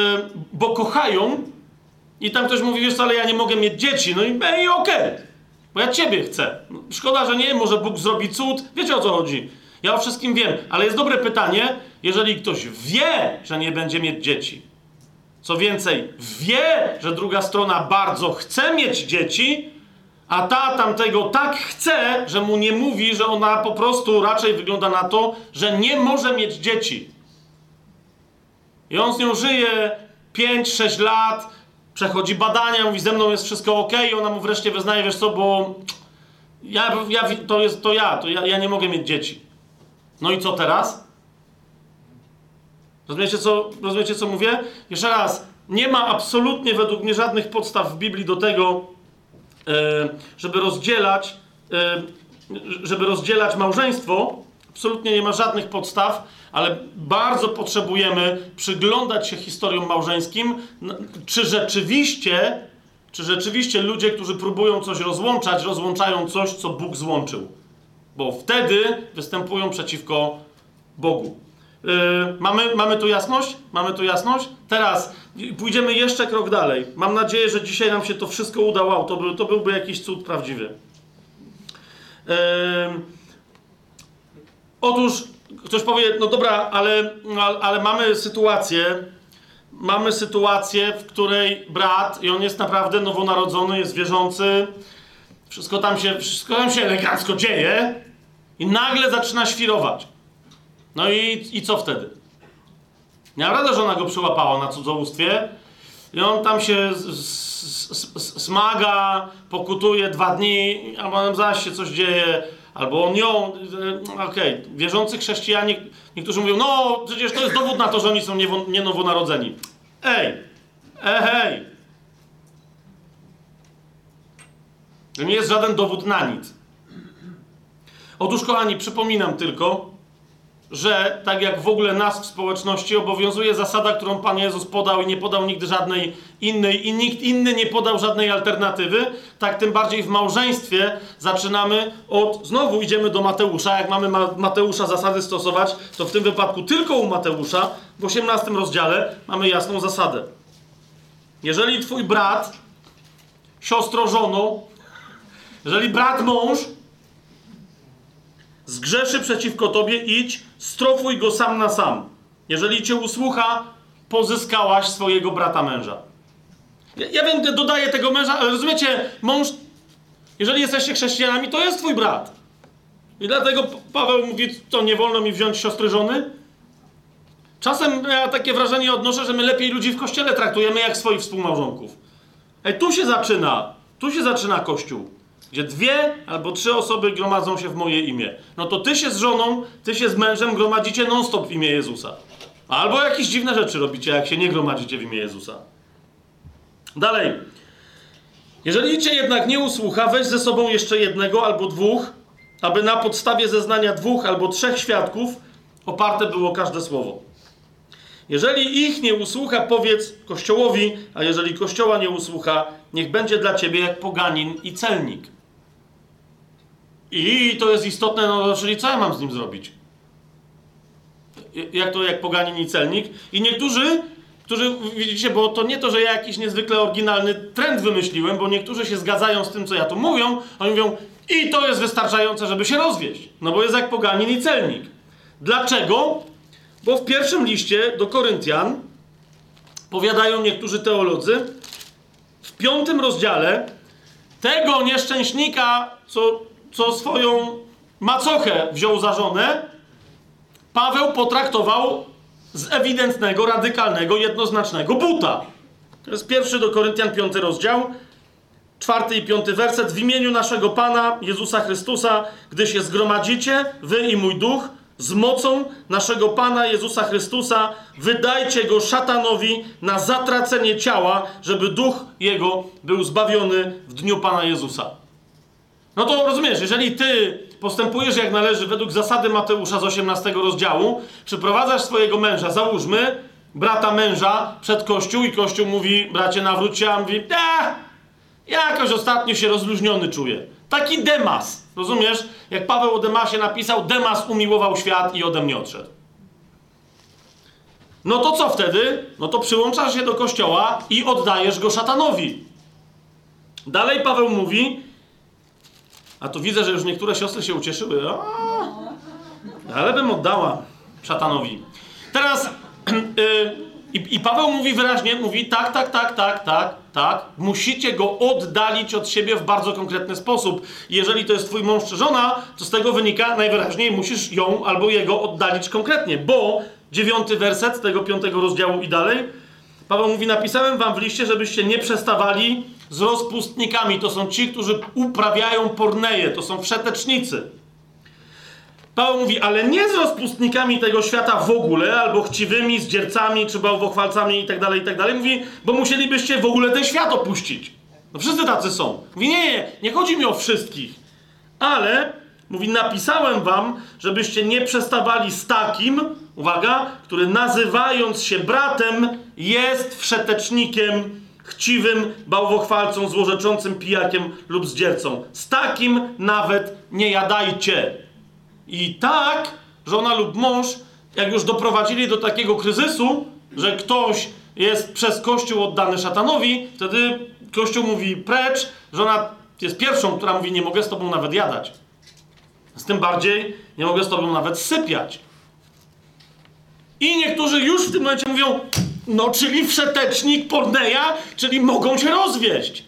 bo kochają i tam ktoś mówi, wiesz ale ja nie mogę mieć dzieci. No i, i okej, okay, bo ja ciebie chcę. Szkoda, że nie, może Bóg zrobi cud. Wiecie o co chodzi. Ja o wszystkim wiem, ale jest dobre pytanie, jeżeli ktoś wie, że nie będzie mieć dzieci, co więcej, wie, że druga strona bardzo chce mieć dzieci, a ta tamtego tak chce, że mu nie mówi, że ona po prostu raczej wygląda na to, że nie może mieć dzieci. I on z nią żyje 5-6 lat, przechodzi badania, mówi ze mną jest wszystko ok, i ona mu wreszcie wyznaje, wiesz co, bo ja, ja, to jest to ja, to ja, ja nie mogę mieć dzieci. No i co teraz? Rozumiecie co, rozumiecie, co mówię? Jeszcze raz, nie ma absolutnie według mnie żadnych podstaw w Biblii do tego, e, żeby rozdzielać, e, żeby rozdzielać małżeństwo. Absolutnie nie ma żadnych podstaw, ale bardzo potrzebujemy przyglądać się historiom małżeńskim, czy rzeczywiście, czy rzeczywiście ludzie, którzy próbują coś rozłączać, rozłączają coś, co Bóg złączył. Bo wtedy występują przeciwko Bogu. Yy, mamy, mamy tu jasność? Mamy tu jasność? Teraz pójdziemy jeszcze krok dalej. Mam nadzieję, że dzisiaj nam się to wszystko udało. To, by, to byłby jakiś cud prawdziwy. Yy, otóż ktoś powie, no dobra, ale, ale mamy sytuację, mamy sytuację, w której brat, i on jest naprawdę nowonarodzony, jest wierzący, wszystko tam się, wszystko tam się elegancko dzieje i nagle zaczyna świrować. No i, i co wtedy? Nie rada, że ona go przyłapała na cudzołóstwie i on tam się smaga, pokutuje dwa dni, a potem zaś się coś dzieje, albo on ją, e, okej, okay. wierzący chrześcijanie, niektórzy mówią, no przecież to jest dowód na to, że oni są nienowonarodzeni. Ej, e, hej. To nie jest żaden dowód na nic. Otóż, kochani, przypominam tylko, że tak jak w ogóle nas w społeczności obowiązuje zasada, którą Pan Jezus podał i nie podał nigdy żadnej innej i nikt inny nie podał żadnej alternatywy, tak tym bardziej w małżeństwie zaczynamy od, znowu idziemy do Mateusza, jak mamy Mateusza zasady stosować, to w tym wypadku tylko u Mateusza, w 18 rozdziale mamy jasną zasadę. Jeżeli twój brat, siostro żono, jeżeli brat mąż zgrzeszy przeciwko tobie, idź, strofuj go sam na sam. Jeżeli cię usłucha, pozyskałaś swojego brata męża. Ja, ja wiem, dodaję tego męża, ale rozumiecie, mąż, jeżeli jesteście chrześcijanami, to jest twój brat. I dlatego Paweł mówi, to nie wolno mi wziąć siostry żony. Czasem ja takie wrażenie odnoszę, że my lepiej ludzi w kościele traktujemy jak swoich współmałżonków. Ej, tu się zaczyna, tu się zaczyna kościół gdzie dwie albo trzy osoby gromadzą się w moje imię. No to ty się z żoną, ty się z mężem gromadzicie non-stop w imię Jezusa. Albo jakieś dziwne rzeczy robicie, jak się nie gromadzicie w imię Jezusa. Dalej. Jeżeli cię jednak nie usłucha, weź ze sobą jeszcze jednego albo dwóch, aby na podstawie zeznania dwóch albo trzech świadków oparte było każde słowo. Jeżeli ich nie usłucha, powiedz Kościołowi, a jeżeli Kościoła nie usłucha, niech będzie dla ciebie jak poganin i celnik. I to jest istotne, no czyli co ja mam z nim zrobić? Jak to, jak poganin i celnik? I niektórzy, którzy, widzicie, bo to nie to, że ja jakiś niezwykle oryginalny trend wymyśliłem, bo niektórzy się zgadzają z tym, co ja tu mówią, oni mówią, i to jest wystarczające, żeby się rozwieść. No bo jest jak poganin i celnik. Dlaczego? Bo w pierwszym liście do Koryntian, powiadają niektórzy teolodzy, w piątym rozdziale tego nieszczęśnika, co co swoją macochę wziął za żonę, Paweł potraktował z ewidentnego, radykalnego, jednoznacznego buta. To jest pierwszy do Koryntian, piąty rozdział, czwarty i piąty werset. W imieniu naszego Pana Jezusa Chrystusa, gdy się zgromadzicie, wy i mój duch, z mocą naszego Pana Jezusa Chrystusa, wydajcie go szatanowi na zatracenie ciała, żeby duch jego był zbawiony w dniu Pana Jezusa. No to rozumiesz, jeżeli ty postępujesz jak należy według zasady Mateusza z 18 rozdziału, przyprowadzasz swojego męża, załóżmy, brata męża przed kościół i kościół mówi, bracie nawróć się, a mówi, eee, jakoś ostatnio się rozluźniony czuję. Taki Demas, rozumiesz? Jak Paweł o Demasie napisał, Demas umiłował świat i ode mnie odszedł. No to co wtedy? No to przyłączasz się do kościoła i oddajesz go szatanowi. Dalej Paweł mówi, a tu widzę, że już niektóre siostry się ucieszyły. O, ale bym oddała szatanowi. Teraz, yy, I, Paweł mówi wyraźnie, mówi tak, tak, tak, tak, tak, tak. Musicie go oddalić od siebie w bardzo konkretny sposób. Jeżeli to jest twój mąż czy żona, to z tego wynika najwyraźniej musisz ją albo jego oddalić konkretnie, bo dziewiąty werset tego piątego rozdziału i dalej, Paweł mówi, napisałem wam w liście, żebyście nie przestawali z rozpustnikami. To są ci, którzy uprawiają porneje, to są wszetecznicy. Paweł mówi, ale nie z rozpustnikami tego świata w ogóle, albo chciwymi, zdziercami, czy bałwochwalcami i tak dalej, i tak. Mówi, bo musielibyście w ogóle ten świat opuścić. No wszyscy tacy są. Mówi, nie, nie, nie chodzi mi o wszystkich. Ale, mówi, napisałem wam, żebyście nie przestawali z takim, uwaga, który nazywając się bratem, jest wszetecznikiem, chciwym, bałwochwalcą, złorzeczącym pijakiem lub zdziercą. Z takim nawet nie jadajcie. I tak żona lub mąż, jak już doprowadzili do takiego kryzysu, że ktoś jest przez Kościół oddany szatanowi, wtedy Kościół mówi precz, żona jest pierwszą, która mówi nie mogę z tobą nawet jadać. Z tym bardziej nie mogę z tobą nawet sypiać. I niektórzy już w tym momencie mówią, no czyli wszetecznik Porneja, czyli mogą się rozwieść.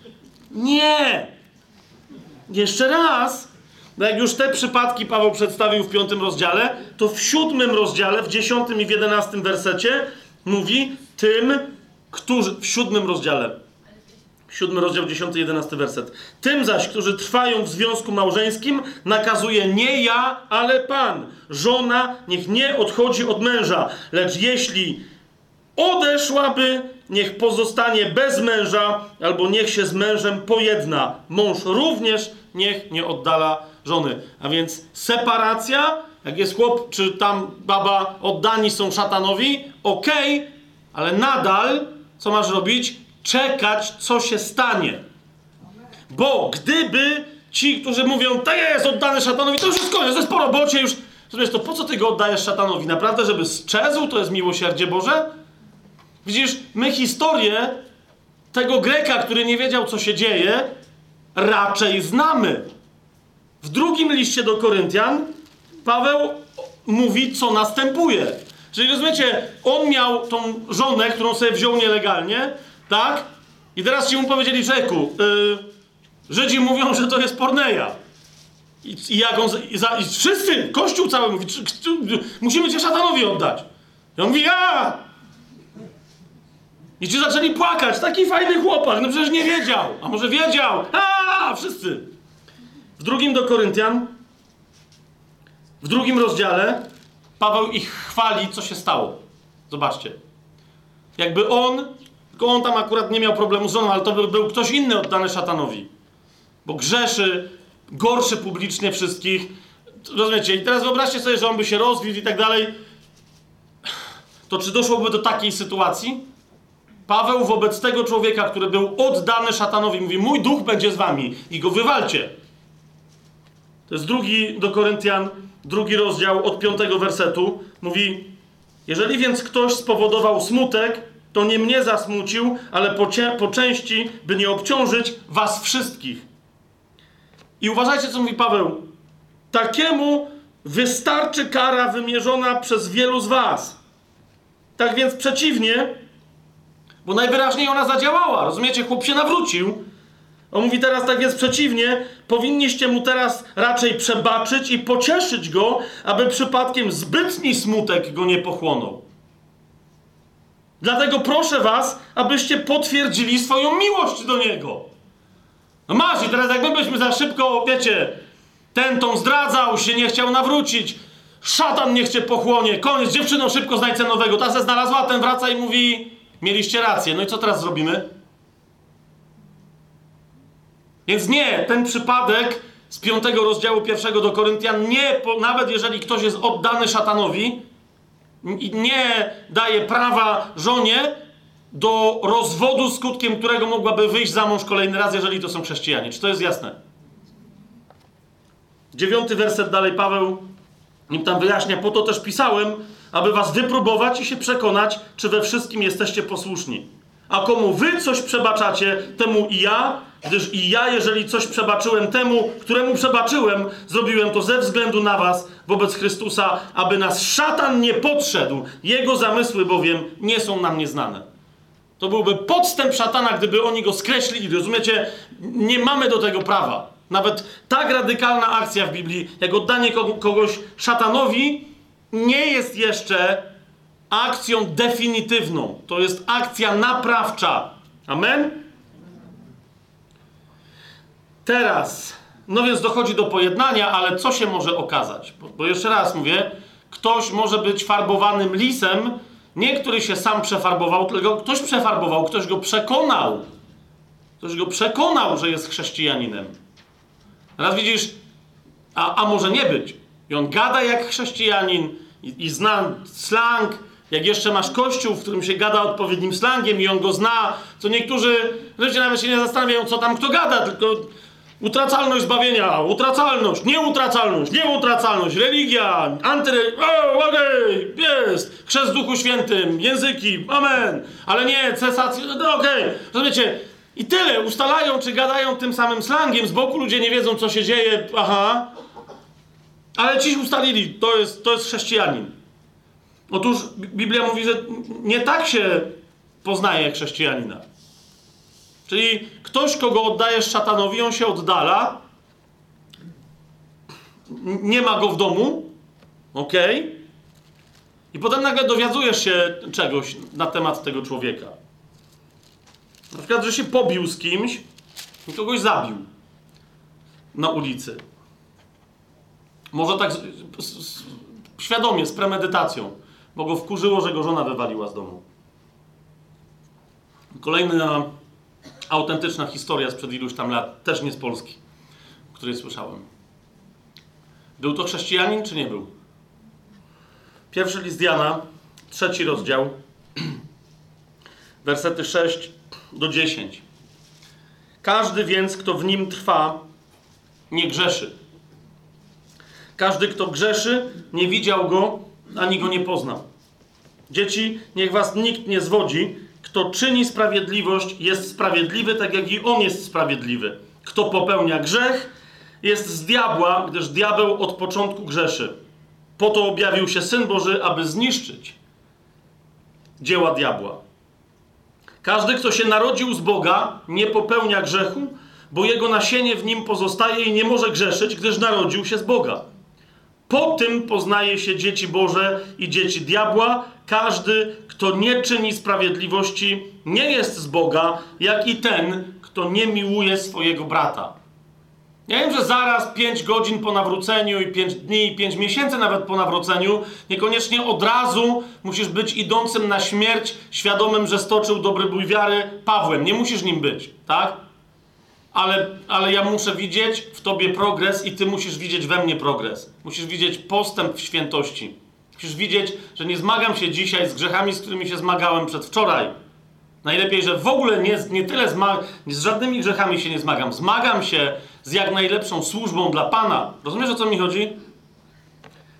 Nie! Jeszcze raz, no jak już te przypadki Paweł przedstawił w piątym rozdziale, to w siódmym rozdziale, w dziesiątym i w jedenastym wersecie mówi tym, którzy... W siódmym rozdziale. Siódmy rozdział, dziesiąty, jedenasty werset. Tym zaś, którzy trwają w związku małżeńskim, nakazuje nie ja, ale Pan. Żona niech nie odchodzi od męża, lecz jeśli odeszłaby, niech pozostanie bez męża, albo niech się z mężem pojedna. Mąż również niech nie oddala żony. A więc separacja, jak jest chłop czy tam baba oddani są szatanowi, okej, okay, ale nadal co masz robić? Czekać, co się stanie. Bo gdyby ci, którzy mówią, to jest oddany szatanowi, to już jest koniec, to jest po robocie, już. Rozumiesz, to po co ty go oddajesz szatanowi? Naprawdę, żeby sczezł? To jest miłosierdzie Boże? Widzisz, my historię tego Greka, który nie wiedział, co się dzieje, raczej znamy. W drugim liście do Koryntian Paweł mówi, co następuje. Czyli rozumiecie, on miał tą żonę, którą sobie wziął nielegalnie, tak? I teraz ci mu powiedzieli, rzeku, yy, Żydzi mówią, że to jest porneja. I, i jak on, i, za, i wszyscy, Kościół cały mówi, musimy cię szatanowi oddać. I on mówi, ja! I ci zaczęli płakać, taki fajny chłopak, no przecież nie wiedział, a może wiedział, a wszyscy. W drugim do Koryntian, w drugim rozdziale, Paweł ich chwali, co się stało. Zobaczcie. Jakby on, tylko on tam akurat nie miał problemu z żoną, ale to by był ktoś inny oddany szatanowi. Bo grzeszy, gorszy publicznie wszystkich. Rozumiecie? I teraz wyobraźcie sobie, że on by się rozwiódł i tak dalej. To czy doszłoby do takiej sytuacji? Paweł wobec tego człowieka, który był oddany szatanowi, mówi: Mój duch będzie z wami i go wywalcie. To jest drugi do Koryntian, drugi rozdział od piątego wersetu. Mówi: Jeżeli więc ktoś spowodował smutek, to nie mnie zasmucił, ale po, po części, by nie obciążyć was wszystkich. I uważajcie, co mówi Paweł. Takiemu wystarczy kara wymierzona przez wielu z was. Tak więc przeciwnie, bo najwyraźniej ona zadziałała. Rozumiecie? Chłop się nawrócił. On mówi teraz tak jest przeciwnie, powinniście mu teraz raczej przebaczyć i pocieszyć go, aby przypadkiem zbytni smutek go nie pochłonął. Dlatego proszę was, abyście potwierdzili swoją miłość do niego. No masz i teraz jak my byśmy za szybko, wiecie, ten tą zdradzał, się nie chciał nawrócić, szatan niech cię pochłonie, koniec, dziewczyną szybko znajdź nowego, ta se znalazła, ten wraca i mówi, mieliście rację, no i co teraz zrobimy? Więc nie, ten przypadek z piątego rozdziału pierwszego do Koryntian, nie, nawet jeżeli ktoś jest oddany szatanowi, nie daje prawa żonie do rozwodu, skutkiem którego mogłaby wyjść za mąż kolejny raz, jeżeli to są chrześcijanie. Czy to jest jasne? Dziewiąty werset dalej Paweł im tam wyjaśnia, po to też pisałem, aby was wypróbować i się przekonać, czy we wszystkim jesteście posłuszni. A komu wy coś przebaczacie, temu i ja Gdyż i ja, jeżeli coś przebaczyłem temu, któremu przebaczyłem, zrobiłem to ze względu na was, wobec Chrystusa, aby nas szatan nie podszedł. Jego zamysły bowiem nie są nam nieznane. To byłby podstęp szatana, gdyby oni go skreślili. Rozumiecie? Nie mamy do tego prawa. Nawet tak radykalna akcja w Biblii, jak oddanie kogoś szatanowi, nie jest jeszcze akcją definitywną. To jest akcja naprawcza. Amen? Teraz, no więc dochodzi do pojednania, ale co się może okazać? Bo, bo jeszcze raz mówię, ktoś może być farbowanym lisem, nie który się sam przefarbował, tylko ktoś przefarbował, ktoś go przekonał. Ktoś go przekonał, że jest chrześcijaninem. Teraz widzisz, a, a może nie być. I on gada jak chrześcijanin i, i zna slang, jak jeszcze masz kościół, w którym się gada odpowiednim slangiem i on go zna, co niektórzy ludzie nawet się nie zastanawiają, co tam kto gada, tylko utracalność zbawienia, utracalność, nieutracalność, nieutracalność, religia, anty... O, okej, okay, jest, chrzest w Duchu Świętym, języki, amen, ale nie, cesacja, no okej, okay. rozumiecie, i tyle, ustalają czy gadają tym samym slangiem, z boku ludzie nie wiedzą, co się dzieje, aha, ale ci ustalili, to jest, to jest chrześcijanin. Otóż Biblia mówi, że nie tak się poznaje chrześcijanina. Czyli ktoś, kogo oddajesz szatanowi, on się oddala, nie ma go w domu, ok? I potem nagle dowiadujesz się czegoś na temat tego człowieka. Na przykład, że się pobił z kimś i kogoś zabił na ulicy. Może tak świadomie, z premedytacją, bo go wkurzyło, że go żona wywaliła z domu. Kolejna autentyczna historia sprzed iluś tam lat, też nie z Polski, o której słyszałem. Był to chrześcijanin, czy nie był? Pierwszy list Jana, trzeci rozdział, wersety 6 do 10. Każdy więc, kto w nim trwa, nie grzeszy. Każdy, kto grzeszy, nie widział go, ani go nie poznał. Dzieci, niech was nikt nie zwodzi. Kto czyni sprawiedliwość, jest sprawiedliwy, tak jak i on jest sprawiedliwy. Kto popełnia grzech, jest z diabła, gdyż diabeł od początku grzeszy. Po to objawił się Syn Boży, aby zniszczyć dzieła diabła. Każdy, kto się narodził z Boga, nie popełnia grzechu, bo jego nasienie w nim pozostaje i nie może grzeszyć, gdyż narodził się z Boga. Po tym poznaje się dzieci Boże i dzieci diabła. Każdy, kto nie czyni sprawiedliwości, nie jest z Boga, jak i ten, kto nie miłuje swojego brata. Ja wiem, że zaraz 5 godzin po nawróceniu i 5 dni i 5 miesięcy nawet po nawróceniu, niekoniecznie od razu musisz być idącym na śmierć, świadomym, że stoczył dobry bój wiary Pawłem. Nie musisz nim być, tak? Ale, ale ja muszę widzieć w tobie progres i ty musisz widzieć we mnie progres. Musisz widzieć postęp w świętości. Musisz widzieć, że nie zmagam się dzisiaj z grzechami, z którymi się zmagałem przedwczoraj. Najlepiej, że w ogóle nie, nie tyle z żadnymi grzechami się nie zmagam. Zmagam się z jak najlepszą służbą dla Pana. Rozumiesz, o co mi chodzi?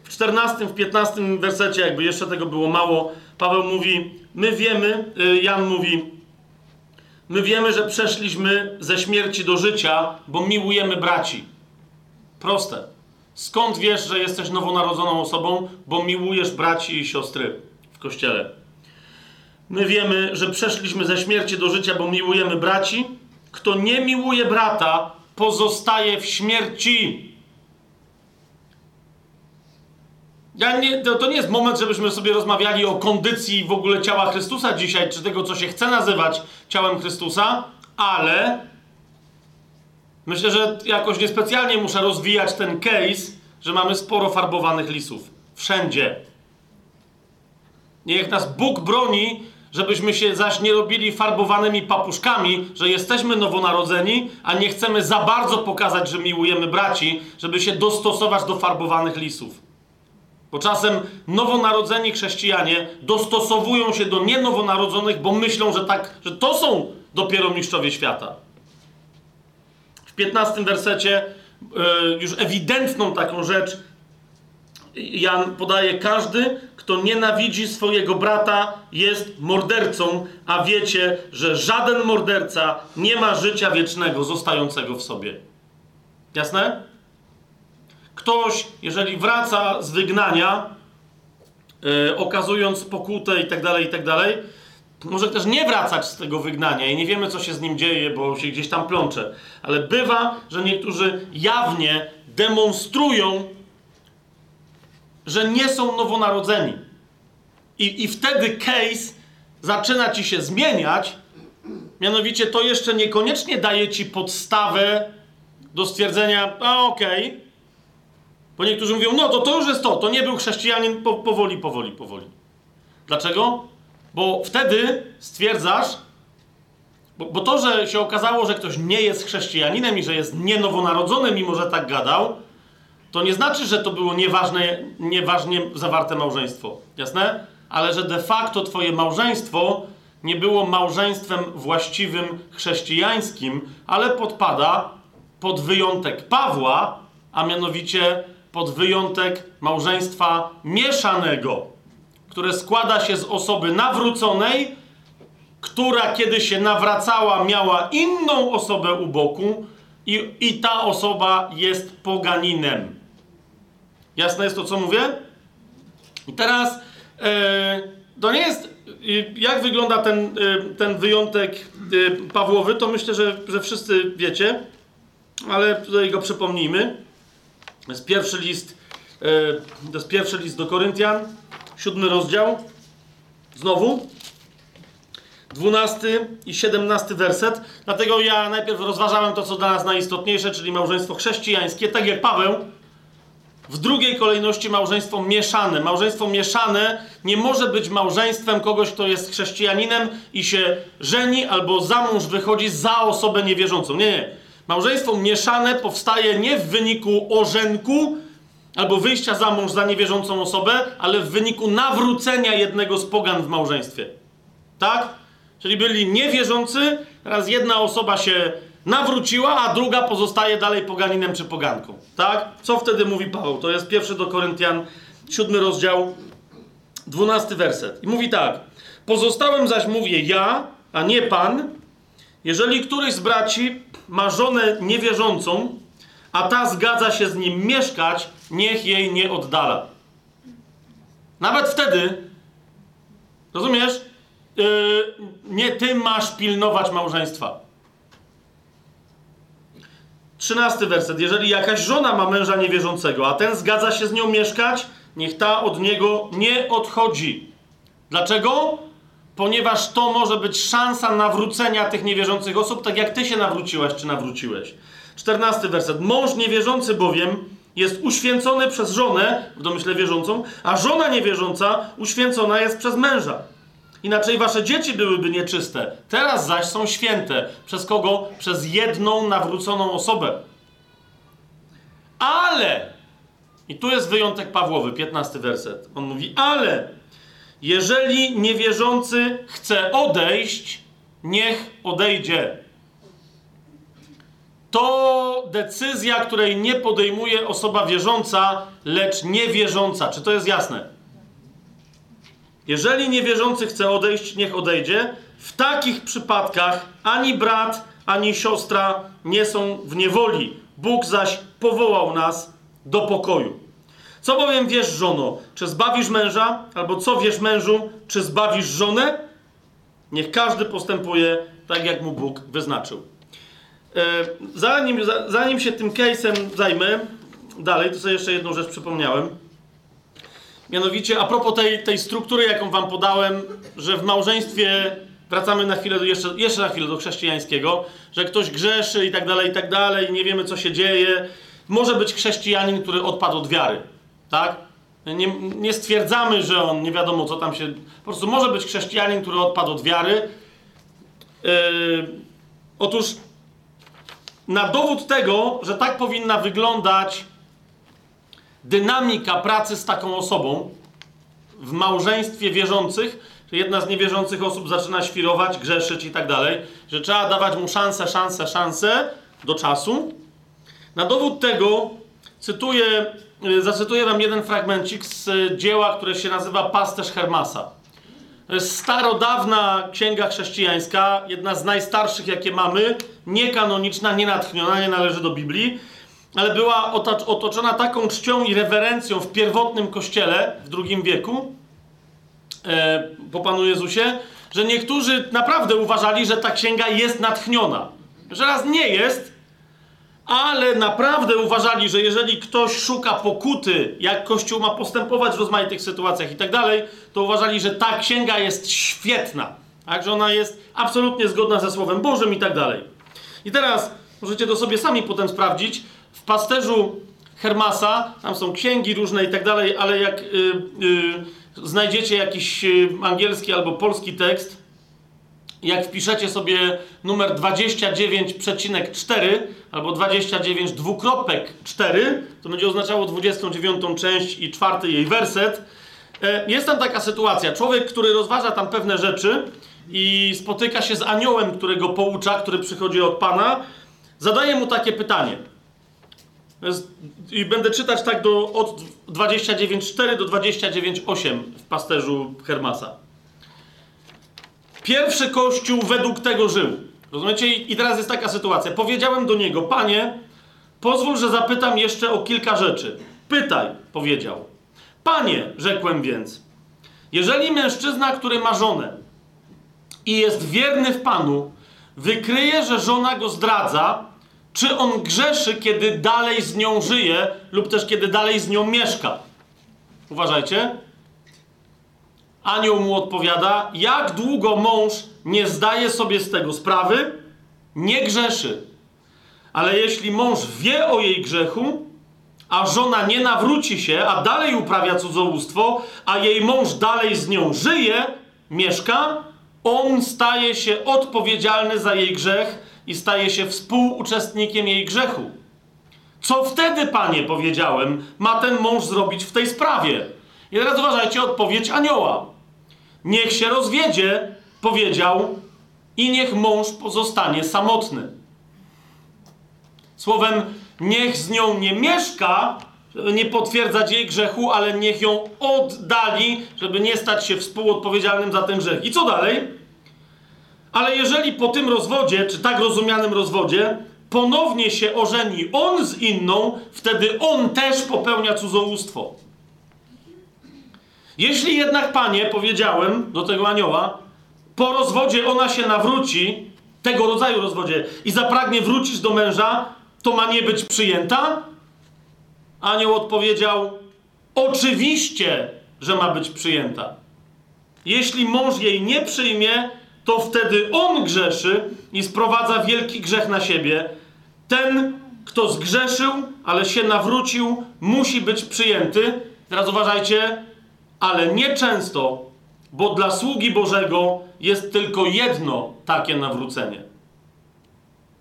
W 14, w 15 wersecie, jakby jeszcze tego było mało, Paweł mówi, my wiemy, y, Jan mówi, My wiemy, że przeszliśmy ze śmierci do życia, bo miłujemy braci. Proste. Skąd wiesz, że jesteś nowonarodzoną osobą? Bo miłujesz braci i siostry w kościele. My wiemy, że przeszliśmy ze śmierci do życia, bo miłujemy braci. Kto nie miłuje brata, pozostaje w śmierci. Ja nie, to, to nie jest moment, żebyśmy sobie rozmawiali o kondycji w ogóle ciała Chrystusa dzisiaj, czy tego, co się chce nazywać ciałem Chrystusa, ale myślę, że jakoś niespecjalnie muszę rozwijać ten case, że mamy sporo farbowanych lisów. Wszędzie. Niech nas Bóg broni, żebyśmy się zaś nie robili farbowanymi papuszkami, że jesteśmy nowonarodzeni, a nie chcemy za bardzo pokazać, że miłujemy braci, żeby się dostosować do farbowanych lisów. Bo czasem nowonarodzeni chrześcijanie dostosowują się do nienowonarodzonych, bo myślą, że tak, że to są dopiero mistrzowie świata. W 15 wersecie yy, już ewidentną taką rzecz Jan podaje, każdy, kto nienawidzi swojego brata, jest mordercą, a wiecie, że żaden morderca nie ma życia wiecznego zostającego w sobie. Jasne? Ktoś, jeżeli wraca z wygnania, yy, okazując pokutę i tak dalej, i tak dalej, może też nie wracać z tego wygnania i nie wiemy, co się z nim dzieje, bo się gdzieś tam plącze. Ale bywa, że niektórzy jawnie demonstrują, że nie są nowonarodzeni. I, I wtedy case zaczyna ci się zmieniać. Mianowicie to jeszcze niekoniecznie daje ci podstawę do stwierdzenia, a okej. Okay. Bo niektórzy mówią, no to to już jest to, to nie był chrześcijanin, po, powoli, powoli, powoli. Dlaczego? Bo wtedy stwierdzasz, bo, bo, to, że się okazało, że ktoś nie jest chrześcijaninem i że jest nienowonarodzony, mimo że tak gadał, to nie znaczy, że to było nieważne, nieważnie zawarte małżeństwo. Jasne? Ale że de facto twoje małżeństwo nie było małżeństwem właściwym chrześcijańskim, ale podpada pod wyjątek Pawła, a mianowicie pod wyjątek małżeństwa mieszanego które składa się z osoby nawróconej, która kiedy się nawracała, miała inną osobę u boku, i, i ta osoba jest poganinem. Jasne jest to, co mówię? I teraz e, to nie jest. Jak wygląda ten, e, ten wyjątek e, Pawłowy, to myślę, że, że wszyscy wiecie, ale tutaj go przypomnijmy. To jest pierwszy list, e, to jest pierwszy list do Koryntian, siódmy rozdział, znowu, dwunasty i siedemnasty werset. Dlatego ja najpierw rozważałem to, co dla nas najistotniejsze, czyli małżeństwo chrześcijańskie, tak jak Paweł. W drugiej kolejności małżeństwo mieszane. Małżeństwo mieszane nie może być małżeństwem kogoś, kto jest chrześcijaninem i się żeni albo za mąż wychodzi za osobę niewierzącą. Nie, nie. Małżeństwo mieszane powstaje nie w wyniku orzenku, albo wyjścia za mąż za niewierzącą osobę, ale w wyniku nawrócenia jednego z pogan w małżeństwie. Tak? Czyli byli niewierzący, teraz jedna osoba się nawróciła, a druga pozostaje dalej poganinem czy poganką. Tak? Co wtedy mówi Paweł? To jest pierwszy do Koryntian, siódmy rozdział, dwunasty werset. I mówi tak. Pozostałem zaś mówię ja, a nie Pan, jeżeli któryś z braci ma żonę niewierzącą, a ta zgadza się z nim mieszkać, niech jej nie oddala. Nawet wtedy, rozumiesz, yy, nie ty masz pilnować małżeństwa. Trzynasty werset. Jeżeli jakaś żona ma męża niewierzącego, a ten zgadza się z nią mieszkać, niech ta od niego nie odchodzi. Dlaczego? Ponieważ to może być szansa nawrócenia tych niewierzących osób, tak jak ty się nawróciłaś czy nawróciłeś. Czternasty werset. Mąż niewierzący bowiem jest uświęcony przez żonę, w domyśle wierzącą, a żona niewierząca uświęcona jest przez męża. Inaczej wasze dzieci byłyby nieczyste. Teraz zaś są święte. Przez kogo? Przez jedną nawróconą osobę. Ale, i tu jest wyjątek Pawłowy, 15 werset. On mówi, ale jeżeli niewierzący chce odejść, niech odejdzie to decyzja, której nie podejmuje osoba wierząca, lecz niewierząca. Czy to jest jasne? Jeżeli niewierzący chce odejść, niech odejdzie. W takich przypadkach ani brat, ani siostra nie są w niewoli. Bóg zaś powołał nas do pokoju. Co bowiem wiesz, żono? Czy zbawisz męża? Albo co wiesz, mężu? Czy zbawisz żonę? Niech każdy postępuje tak, jak mu Bóg wyznaczył. E, zanim, zanim się tym case'em zajmę, dalej, to sobie jeszcze jedną rzecz przypomniałem. Mianowicie, a propos tej, tej struktury, jaką wam podałem, że w małżeństwie wracamy na chwilę do, jeszcze, jeszcze na chwilę do chrześcijańskiego, że ktoś grzeszy i tak dalej, i tak dalej, nie wiemy, co się dzieje. Może być chrześcijanin, który odpadł od wiary, tak? Nie, nie stwierdzamy, że on nie wiadomo, co tam się. Po prostu może być chrześcijanin, który odpadł od wiary. Yy, otóż na dowód tego, że tak powinna wyglądać dynamika pracy z taką osobą w małżeństwie wierzących, że jedna z niewierzących osób zaczyna świrować, grzeszyć i tak dalej, że trzeba dawać mu szansę, szansę, szansę do czasu. Na dowód tego cytuję zacytuję wam jeden fragmencik z y, dzieła, które się nazywa Pasterz Hermasa. To jest starodawna księga chrześcijańska, jedna z najstarszych, jakie mamy, niekanoniczna, nienatchniona, nie należy do Biblii, ale była otoczona taką czcią i rewerencją w pierwotnym kościele w II wieku, e, po Panu Jezusie, że niektórzy naprawdę uważali, że ta księga jest natchniona. Że raz nie jest, ale naprawdę uważali, że jeżeli ktoś szuka pokuty, jak Kościół ma postępować w rozmaitych sytuacjach i tak dalej, to uważali, że ta księga jest świetna. Tak, że ona jest absolutnie zgodna ze Słowem Bożym i tak dalej. I teraz możecie to sobie sami potem sprawdzić. W pasterzu Hermasa, tam są księgi różne i tak dalej, ale jak y, y, znajdziecie jakiś y, angielski albo polski tekst, jak wpiszecie sobie numer 29,4 albo 29 dwukropek 4, to będzie oznaczało 29 część i czwarty jej werset. E, jest tam taka sytuacja. Człowiek, który rozważa tam pewne rzeczy i spotyka się z aniołem, którego poucza, który przychodzi od Pana, zadaje mu takie pytanie. I będę czytać tak do, od 29.4 do 29.8 w pasterzu Hermasa. Pierwszy kościół według tego żył. Rozumiecie? I teraz jest taka sytuacja. Powiedziałem do niego, panie, pozwól, że zapytam jeszcze o kilka rzeczy. Pytaj, powiedział. Panie, rzekłem więc, jeżeli mężczyzna, który ma żonę i jest wierny w Panu, wykryje, że żona go zdradza, czy on grzeszy, kiedy dalej z nią żyje, lub też kiedy dalej z nią mieszka? Uważajcie. Anioł mu odpowiada: Jak długo mąż nie zdaje sobie z tego sprawy, nie grzeszy. Ale jeśli mąż wie o jej grzechu, a żona nie nawróci się, a dalej uprawia cudzołóstwo, a jej mąż dalej z nią żyje, mieszka, on staje się odpowiedzialny za jej grzech i staje się współuczestnikiem jej grzechu. Co wtedy, panie, powiedziałem, ma ten mąż zrobić w tej sprawie? I teraz uważajcie odpowiedź anioła. Niech się rozwiedzie, powiedział, i niech mąż pozostanie samotny. Słowem, niech z nią nie mieszka, nie potwierdzać jej grzechu, ale niech ją oddali, żeby nie stać się współodpowiedzialnym za ten grzech. I co dalej? Ale jeżeli po tym rozwodzie, czy tak rozumianym rozwodzie, ponownie się ożeni on z inną, wtedy on też popełnia cudzołóstwo. Jeśli jednak, panie, powiedziałem do tego anioła, po rozwodzie ona się nawróci, tego rodzaju rozwodzie, i zapragnie wrócić do męża, to ma nie być przyjęta? Anioł odpowiedział: Oczywiście, że ma być przyjęta. Jeśli mąż jej nie przyjmie, to wtedy on grzeszy i sprowadza wielki grzech na siebie. Ten, kto zgrzeszył, ale się nawrócił, musi być przyjęty. Teraz uważajcie, ale nie często, bo dla sługi Bożego jest tylko jedno takie nawrócenie.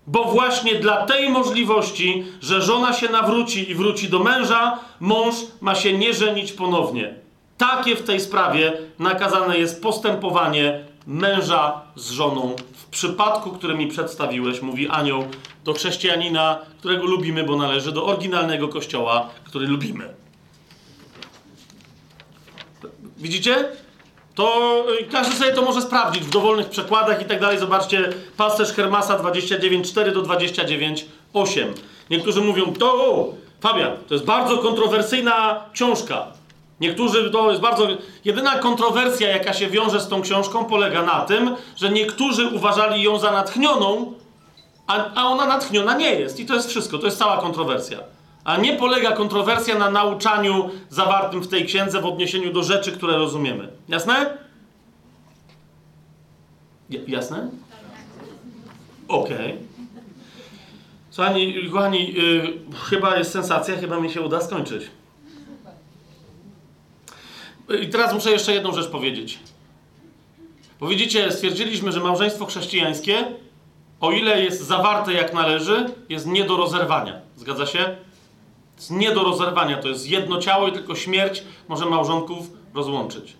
Bo właśnie dla tej możliwości, że żona się nawróci i wróci do męża, mąż ma się nie żenić ponownie. Takie w tej sprawie nakazane jest postępowanie męża z żoną w przypadku, który mi przedstawiłeś, mówi anioł do chrześcijanina, którego lubimy, bo należy do oryginalnego kościoła, który lubimy. Widzicie? To y, każdy sobie to może sprawdzić w dowolnych przekładach i tak dalej. Zobaczcie, pasterz Hermasa 29.4 do 29.8. Niektórzy mówią, to Fabian, to jest bardzo kontrowersyjna książka. Niektórzy to jest bardzo. Jedyna kontrowersja, jaka się wiąże z tą książką, polega na tym, że niektórzy uważali ją za natchnioną, a, a ona natchniona nie jest. I to jest wszystko, to jest cała kontrowersja. A nie polega kontrowersja na nauczaniu zawartym w tej księdze w odniesieniu do rzeczy, które rozumiemy. Jasne? jasne? Okej. Okay. Słuchani, kochani, yy, chyba jest sensacja, chyba mi się uda skończyć. I teraz muszę jeszcze jedną rzecz powiedzieć. Bo widzicie, stwierdziliśmy, że małżeństwo chrześcijańskie, o ile jest zawarte jak należy, jest nie do rozerwania. Zgadza się? Jest nie do rozerwania. To jest jedno ciało i tylko śmierć może małżonków rozłączyć.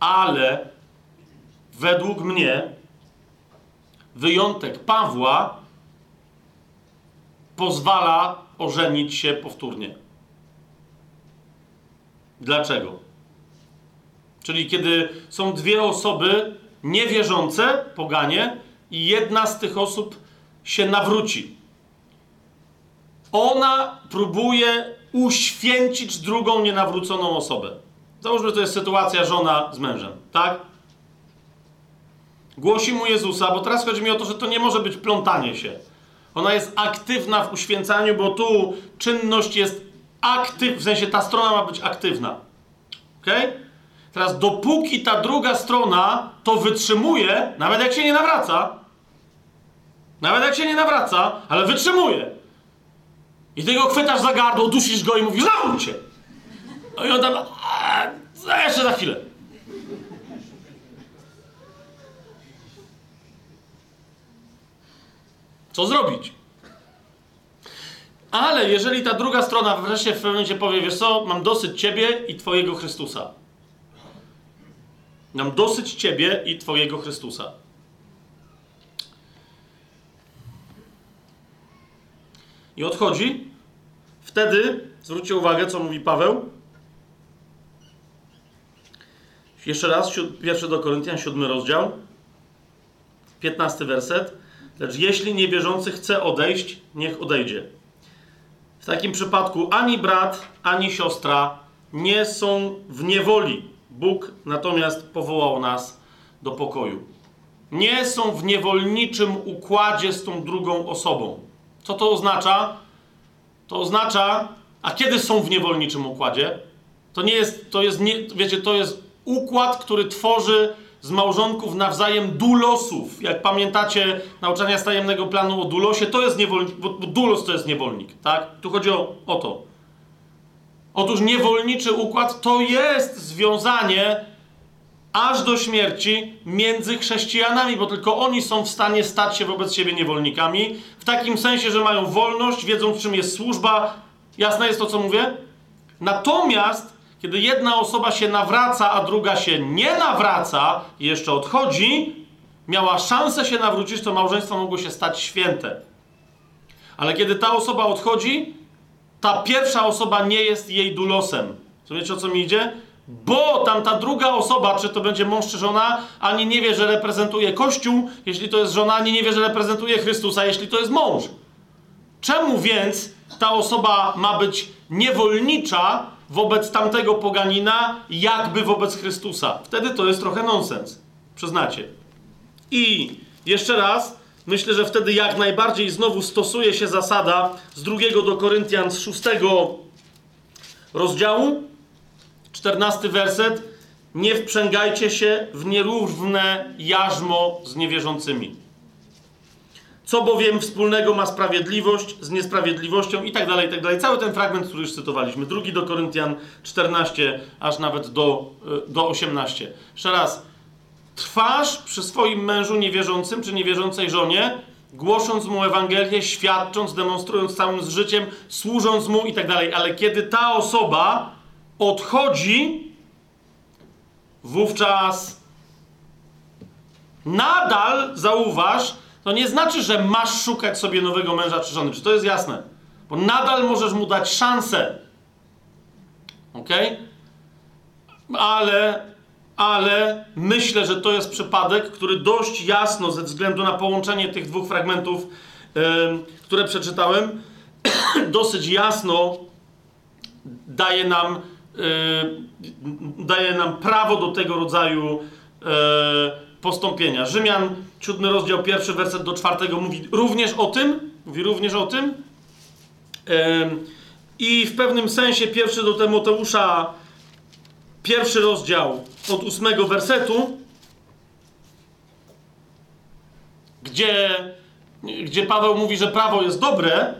Ale według mnie wyjątek Pawła pozwala ożenić się powtórnie. Dlaczego? Czyli kiedy są dwie osoby niewierzące, poganie, i jedna z tych osób się nawróci. Ona próbuje uświęcić drugą nienawróconą osobę. Załóżmy, to jest sytuacja żona z mężem, tak? Głosi mu Jezusa, bo teraz chodzi mi o to, że to nie może być plątanie się. Ona jest aktywna w uświęcaniu, bo tu czynność jest aktyw, w sensie ta strona ma być aktywna. Ok? Teraz dopóki ta druga strona to wytrzymuje, nawet jak się nie nawraca, nawet jak się nie nawraca, ale wytrzymuje. I ty go chwytasz za gardło, dusisz go i mówisz, zawróć się. No i on tam, a, jeszcze za chwilę. Co zrobić? Ale jeżeli ta druga strona wreszcie w pewnym momencie powie, wiesz co, mam dosyć ciebie i twojego Chrystusa. Mam dosyć ciebie i twojego Chrystusa. I odchodzi. Wtedy, zwróćcie uwagę, co mówi Paweł. Jeszcze raz, pierwszy do Koryntian, siódmy rozdział, piętnasty werset. Lecz jeśli niewierzący chce odejść, niech odejdzie. W takim przypadku ani brat, ani siostra nie są w niewoli. Bóg natomiast powołał nas do pokoju. Nie są w niewolniczym układzie z tą drugą osobą. Co to oznacza? To oznacza, a kiedy są w niewolniczym układzie? To nie jest, to jest, nie, wiecie, to jest układ, który tworzy z małżonków nawzajem dulosów. Jak pamiętacie nauczania z tajemnego planu o dulosie, to jest niewolnik, bo, dulos to jest niewolnik, tak? Tu chodzi o, o to. Otóż niewolniczy układ to jest związanie aż do śmierci między chrześcijanami, bo tylko oni są w stanie stać się wobec siebie niewolnikami, w takim sensie, że mają wolność, wiedzą czym jest służba. Jasne jest to, co mówię? Natomiast kiedy jedna osoba się nawraca, a druga się nie nawraca jeszcze odchodzi, miała szansę się nawrócić, to małżeństwo mogło się stać święte. Ale kiedy ta osoba odchodzi, ta pierwsza osoba nie jest jej dulosem. Wiecie o co mi idzie? Bo tamta druga osoba, czy to będzie mąż czy żona, ani nie wie, że reprezentuje Kościół, jeśli to jest żona, ani nie wie, że reprezentuje Chrystusa, jeśli to jest mąż. Czemu więc ta osoba ma być niewolnicza wobec tamtego poganina, jakby wobec Chrystusa? Wtedy to jest trochę nonsens. Przyznacie. I jeszcze raz, myślę, że wtedy jak najbardziej znowu stosuje się zasada z drugiego do Koryntian z szóstego rozdziału, czternasty werset. Nie wprzęgajcie się w nierówne jarzmo z niewierzącymi. Co bowiem wspólnego ma sprawiedliwość z niesprawiedliwością i tak dalej, i tak dalej. Cały ten fragment, który już cytowaliśmy. Drugi do Koryntian 14, aż nawet do, e, do 18. Jeszcze raz. Trwasz przy swoim mężu niewierzącym czy niewierzącej żonie, głosząc mu Ewangelię, świadcząc, demonstrując całym życiem, służąc mu i tak dalej. Ale kiedy ta osoba odchodzi, wówczas nadal zauważ, to nie znaczy, że masz szukać sobie nowego męża czy żony. Czy to jest jasne? Bo nadal możesz mu dać szansę. Ok? Ale, ale myślę, że to jest przypadek, który dość jasno, ze względu na połączenie tych dwóch fragmentów, yy, które przeczytałem, dosyć jasno daje nam, daje nam prawo do tego rodzaju yy, postąpienia. Rzymian, siódmy rozdział, pierwszy werset do czwartego mówi również o tym, mówi również o tym. I w pewnym sensie pierwszy do Tymoteusza, pierwszy rozdział od ósmego wersetu, gdzie, gdzie Paweł mówi, że prawo jest dobre,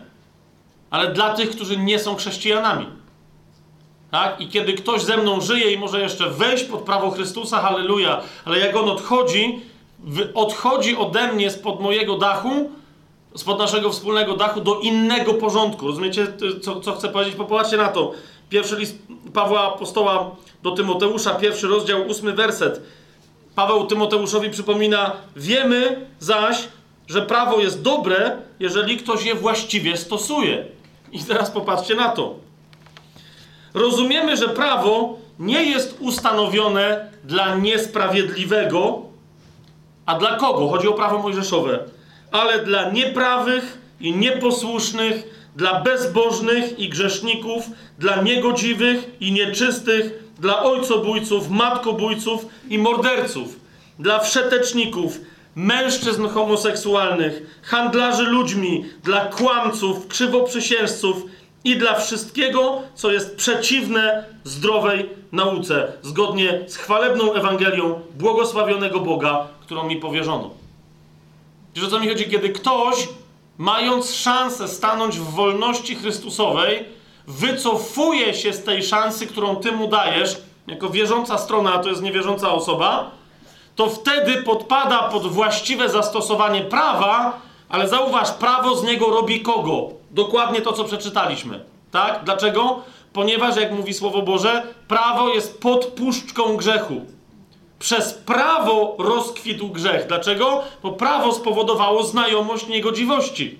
ale dla tych, którzy nie są chrześcijanami. Tak? I kiedy ktoś ze mną żyje i może jeszcze wejść pod prawo Chrystusa, halleluja, ale jak on odchodzi, odchodzi ode mnie spod mojego dachu, spod naszego wspólnego dachu do innego porządku. Rozumiecie, co, co chcę powiedzieć? Popatrzcie na to. Pierwszy list Pawła Apostoła do Tymoteusza, pierwszy rozdział, ósmy werset. Paweł Tymoteuszowi przypomina, wiemy zaś, że prawo jest dobre, jeżeli ktoś je właściwie stosuje. I teraz popatrzcie na to. Rozumiemy, że prawo nie jest ustanowione dla niesprawiedliwego, a dla kogo? Chodzi o prawo mojżeszowe, ale dla nieprawych i nieposłusznych, dla bezbożnych i grzeszników, dla niegodziwych i nieczystych, dla ojcobójców, matkobójców i morderców, dla wszeteczników, mężczyzn homoseksualnych, handlarzy ludźmi, dla kłamców, krzywoprzysiężców i dla wszystkiego, co jest przeciwne zdrowej nauce, zgodnie z chwalebną Ewangelią błogosławionego Boga, którą mi powierzono. Wiesz o co mi chodzi? Kiedy ktoś, mając szansę stanąć w wolności Chrystusowej, wycofuje się z tej szansy, którą ty mu dajesz, jako wierząca strona, a to jest niewierząca osoba, to wtedy podpada pod właściwe zastosowanie prawa, ale zauważ, prawo z niego robi kogo? Dokładnie to, co przeczytaliśmy. Tak? Dlaczego? Ponieważ, jak mówi Słowo Boże, prawo jest podpuszczką grzechu. Przez prawo rozkwitł grzech. Dlaczego? Bo prawo spowodowało znajomość niegodziwości.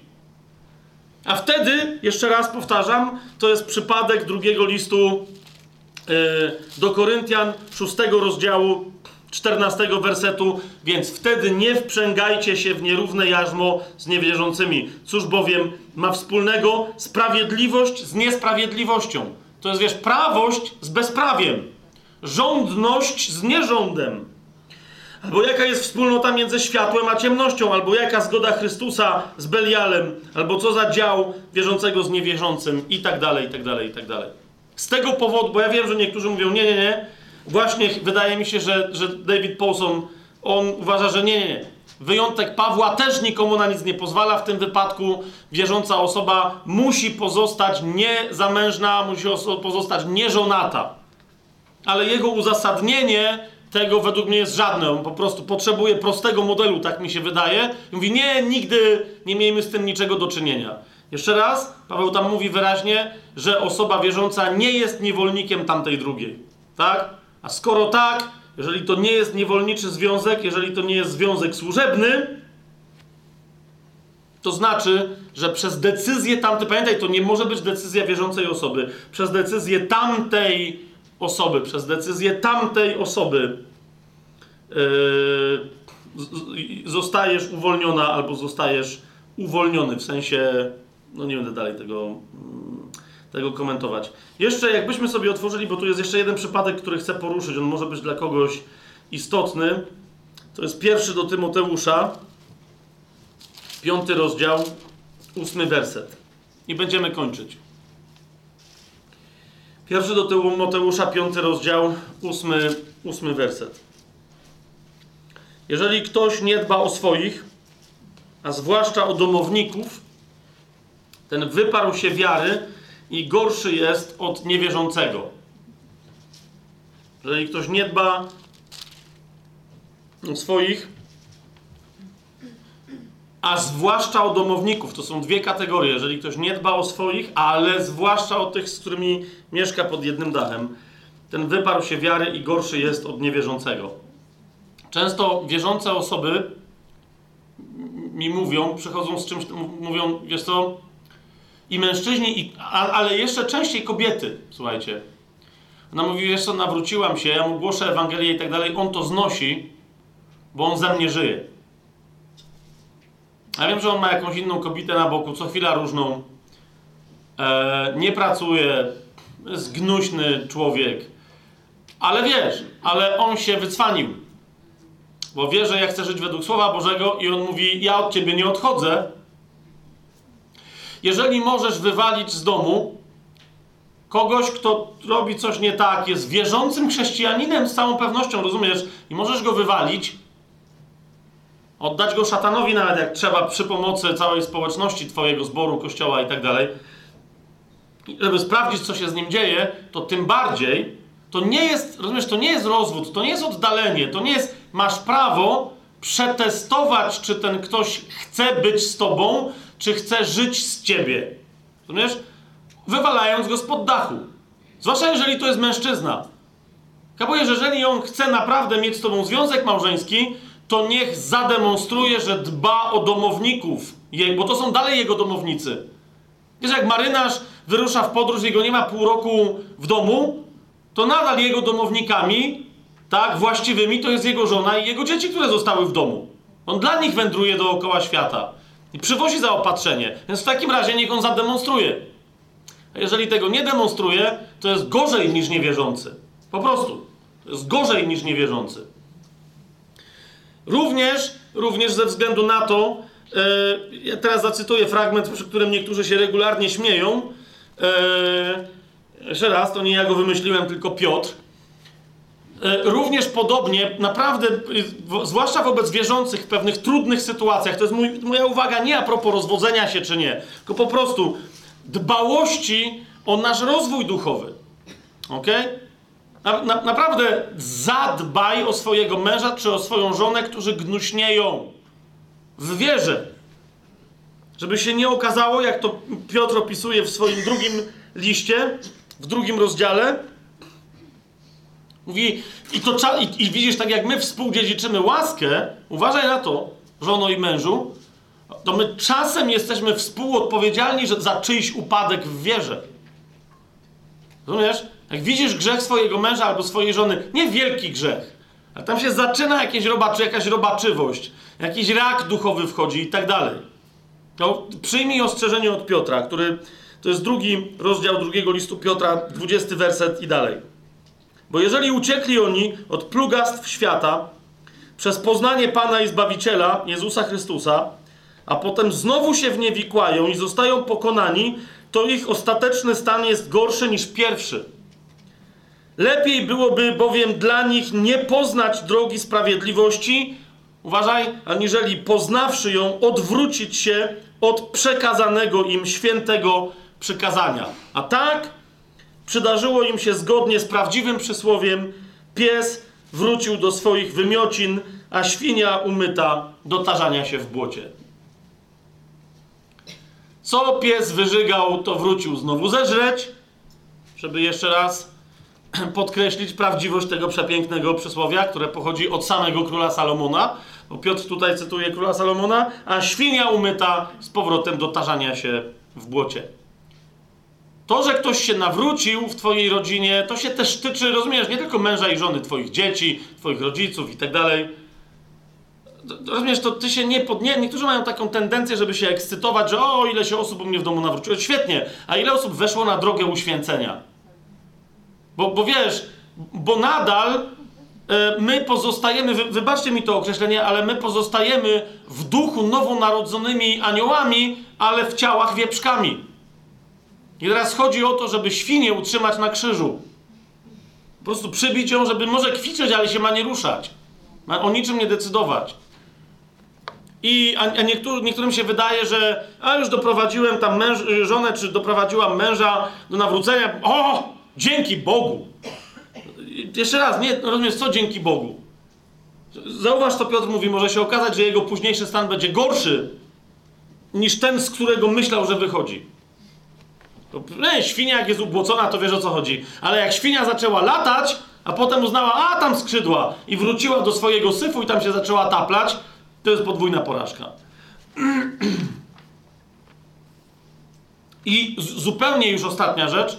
A wtedy, jeszcze raz powtarzam, to jest przypadek drugiego listu yy, do Koryntian, szóstego rozdziału, 14 wersetu, więc wtedy nie wprzęgajcie się w nierówne jarzmo z niewierzącymi. Cóż bowiem ma wspólnego sprawiedliwość z niesprawiedliwością? To jest, wiesz, prawość z bezprawiem, rządność z nierządem. Albo jaka jest wspólnota między światłem a ciemnością, albo jaka zgoda Chrystusa z Belialem, albo co za dział wierzącego z niewierzącym, i tak dalej, i tak dalej, i tak dalej. Z tego powodu, bo ja wiem, że niektórzy mówią, nie, nie, nie, właśnie wydaje mi się, że, że David Paulson, on uważa, że nie, nie, nie. Wyjątek Pawła też nikomu na nic nie pozwala. W tym wypadku wierząca osoba musi pozostać niezamężna, musi pozostać nieżonata. Ale jego uzasadnienie tego według mnie jest żadne. On po prostu potrzebuje prostego modelu, tak mi się wydaje. I mówi, nie, nigdy nie miejmy z tym niczego do czynienia. Jeszcze raz, Paweł tam mówi wyraźnie, że osoba wierząca nie jest niewolnikiem tamtej drugiej. Tak? A skoro tak, jeżeli to nie jest niewolniczy związek, jeżeli to nie jest związek służebny, to znaczy, że przez decyzję tamtej, pamiętaj, to nie może być decyzja wierzącej osoby, przez decyzję tamtej osoby, przez decyzję tamtej osoby yy, zostajesz uwolniona albo zostajesz uwolniony, w sensie, no nie będę dalej tego, mm, tego komentować. Jeszcze jakbyśmy sobie otworzyli, bo tu jest jeszcze jeden przypadek, który chcę poruszyć, on może być dla kogoś istotny. To jest pierwszy do Tymoteusza, piąty rozdział, ósmy werset. I będziemy kończyć. Pierwszy do Tymoteusza, piąty rozdział, ósmy, ósmy werset. Jeżeli ktoś nie dba o swoich, a zwłaszcza o domowników, ten wyparł się wiary i gorszy jest od niewierzącego. Jeżeli ktoś nie dba o swoich, a zwłaszcza o domowników. To są dwie kategorie. Jeżeli ktoś nie dba o swoich, ale zwłaszcza o tych, z którymi mieszka pod jednym dachem, ten wyparł się wiary i gorszy jest od niewierzącego. Często wierzące osoby mi mówią, przychodzą z czymś, mówią, wiesz co, i mężczyźni, i, ale jeszcze częściej kobiety, słuchajcie. Ona mówi, wiesz co, nawróciłam się, ja mu głoszę Ewangelię i tak dalej, on to znosi, bo on ze mnie żyje. Ja wiem, że on ma jakąś inną kobietę na boku, co chwila różną. E, nie pracuje, jest gnuśny człowiek. Ale wiesz, ale on się wycwanił. Bo wie, że ja chcę żyć według Słowa Bożego i on mówi, ja od ciebie nie odchodzę. Jeżeli możesz wywalić z domu kogoś, kto robi coś nie tak, jest wierzącym chrześcijaninem z całą pewnością, rozumiesz, i możesz go wywalić, Oddać go szatanowi nawet jak trzeba przy pomocy całej społeczności twojego zboru, kościoła i tak dalej. Żeby sprawdzić, co się z nim dzieje, to tym bardziej to nie jest, rozumiesz, to nie jest rozwód, to nie jest oddalenie, to nie jest, masz prawo przetestować, czy ten ktoś chce być z tobą, czy chce żyć z ciebie. Rozumiesz? Wywalając go spod dachu. Zwłaszcza jeżeli to jest mężczyzna. Kapujesz, jeżeli on chce naprawdę mieć z tobą związek małżeński, to niech zademonstruje, że dba o domowników, bo to są dalej jego domownicy. Wiesz, jak marynarz wyrusza w podróż, jego nie ma pół roku w domu, to nadal jego domownikami, tak, właściwymi, to jest jego żona i jego dzieci, które zostały w domu. On dla nich wędruje dookoła świata i przywozi zaopatrzenie. Więc w takim razie niech on zademonstruje. A jeżeli tego nie demonstruje, to jest gorzej niż niewierzący. Po prostu. To jest gorzej niż niewierzący. Również, również ze względu na to, e, ja teraz zacytuję fragment, przy którym niektórzy się regularnie śmieją. E, jeszcze raz, to nie ja go wymyśliłem, tylko Piotr. E, również podobnie, naprawdę, w, zwłaszcza wobec wierzących w pewnych trudnych sytuacjach, to jest mój, moja uwaga nie a propos rozwodzenia się czy nie, tylko po prostu dbałości o nasz rozwój duchowy. Ok? Na, na, naprawdę zadbaj o swojego męża czy o swoją żonę, którzy gnuśnieją w wierze. Żeby się nie okazało, jak to Piotr opisuje w swoim drugim liście, w drugim rozdziale. Mówi, i, to, i, i widzisz, tak jak my współdziedziczymy łaskę, uważaj na to, żono i mężu, to my czasem jesteśmy współodpowiedzialni za czyjś upadek w wierze. Rozumiesz? Jak widzisz grzech swojego męża albo swojej żony, nie wielki grzech, ale tam się zaczyna jakieś robaczy, jakaś robaczywość, jakiś rak duchowy wchodzi i tak dalej. To przyjmij ostrzeżenie od Piotra, który to jest drugi rozdział drugiego listu Piotra, dwudziesty werset i dalej. Bo jeżeli uciekli oni od plugastw świata przez poznanie Pana i Zbawiciela Jezusa Chrystusa, a potem znowu się w nie wikłają i zostają pokonani, to ich ostateczny stan jest gorszy niż pierwszy. Lepiej byłoby bowiem dla nich nie poznać drogi sprawiedliwości, uważaj, aniżeli poznawszy ją, odwrócić się od przekazanego im świętego przykazania. A tak przydarzyło im się zgodnie z prawdziwym przysłowiem: pies wrócił do swoich wymiocin, a świnia umyta do tarzania się w błocie. Co pies wyżygał, to wrócił znowu zeżreć, żeby jeszcze raz podkreślić prawdziwość tego przepięknego przysłowia, które pochodzi od samego króla Salomona, bo Piotr tutaj cytuje króla Salomona, a świnia umyta z powrotem do tarzania się w błocie. To, że ktoś się nawrócił w twojej rodzinie, to się też tyczy, rozumiesz, nie tylko męża i żony, twoich dzieci, twoich rodziców i tak dalej. Rozumiesz, to ty się nie podnie... Niektórzy mają taką tendencję, żeby się ekscytować, że o, ile się osób u mnie w domu nawróciło. Świetnie, a ile osób weszło na drogę uświęcenia? Bo, bo wiesz, bo nadal e, my pozostajemy, wy, wybaczcie mi to określenie, ale my pozostajemy w duchu nowonarodzonymi aniołami, ale w ciałach wieprzkami. I teraz chodzi o to, żeby świnię utrzymać na krzyżu. Po prostu przybić ją, żeby może kwiczeć, ale się ma nie ruszać. Ma o niczym nie decydować. I, a, niektórym, niektórym się wydaje, że a już doprowadziłem tam męż, żonę, czy doprowadziłam męża do nawrócenia. O! Dzięki Bogu! Jeszcze raz, nie rozumiesz, co dzięki Bogu? Zauważ, co Piotr mówi, może się okazać, że jego późniejszy stan będzie gorszy niż ten, z którego myślał, że wychodzi. To, nie, świnia jak jest ubłocona, to wiesz o co chodzi. Ale jak świnia zaczęła latać, a potem uznała, a tam skrzydła i wróciła do swojego syfu i tam się zaczęła taplać, to jest podwójna porażka. I zupełnie już ostatnia rzecz.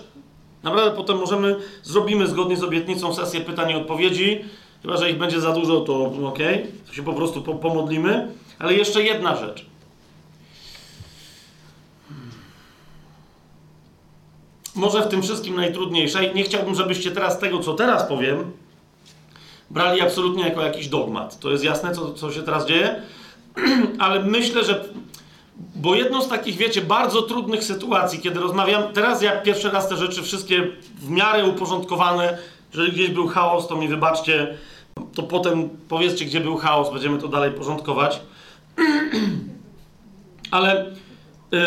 Naprawdę potem możemy, zrobimy zgodnie z obietnicą sesję pytań i odpowiedzi. Chyba, że ich będzie za dużo, to ok, to się po prostu po pomodlimy. Ale jeszcze jedna rzecz. Może w tym wszystkim najtrudniejsze i nie chciałbym, żebyście teraz tego, co teraz powiem, brali absolutnie jako jakiś dogmat. To jest jasne, co, co się teraz dzieje? Ale myślę, że bo jedną z takich, wiecie, bardzo trudnych sytuacji, kiedy rozmawiam, teraz ja pierwszy raz te rzeczy wszystkie w miarę uporządkowane, jeżeli gdzieś był chaos, to mi wybaczcie, to potem powiedzcie, gdzie był chaos, będziemy to dalej porządkować. Ale yy,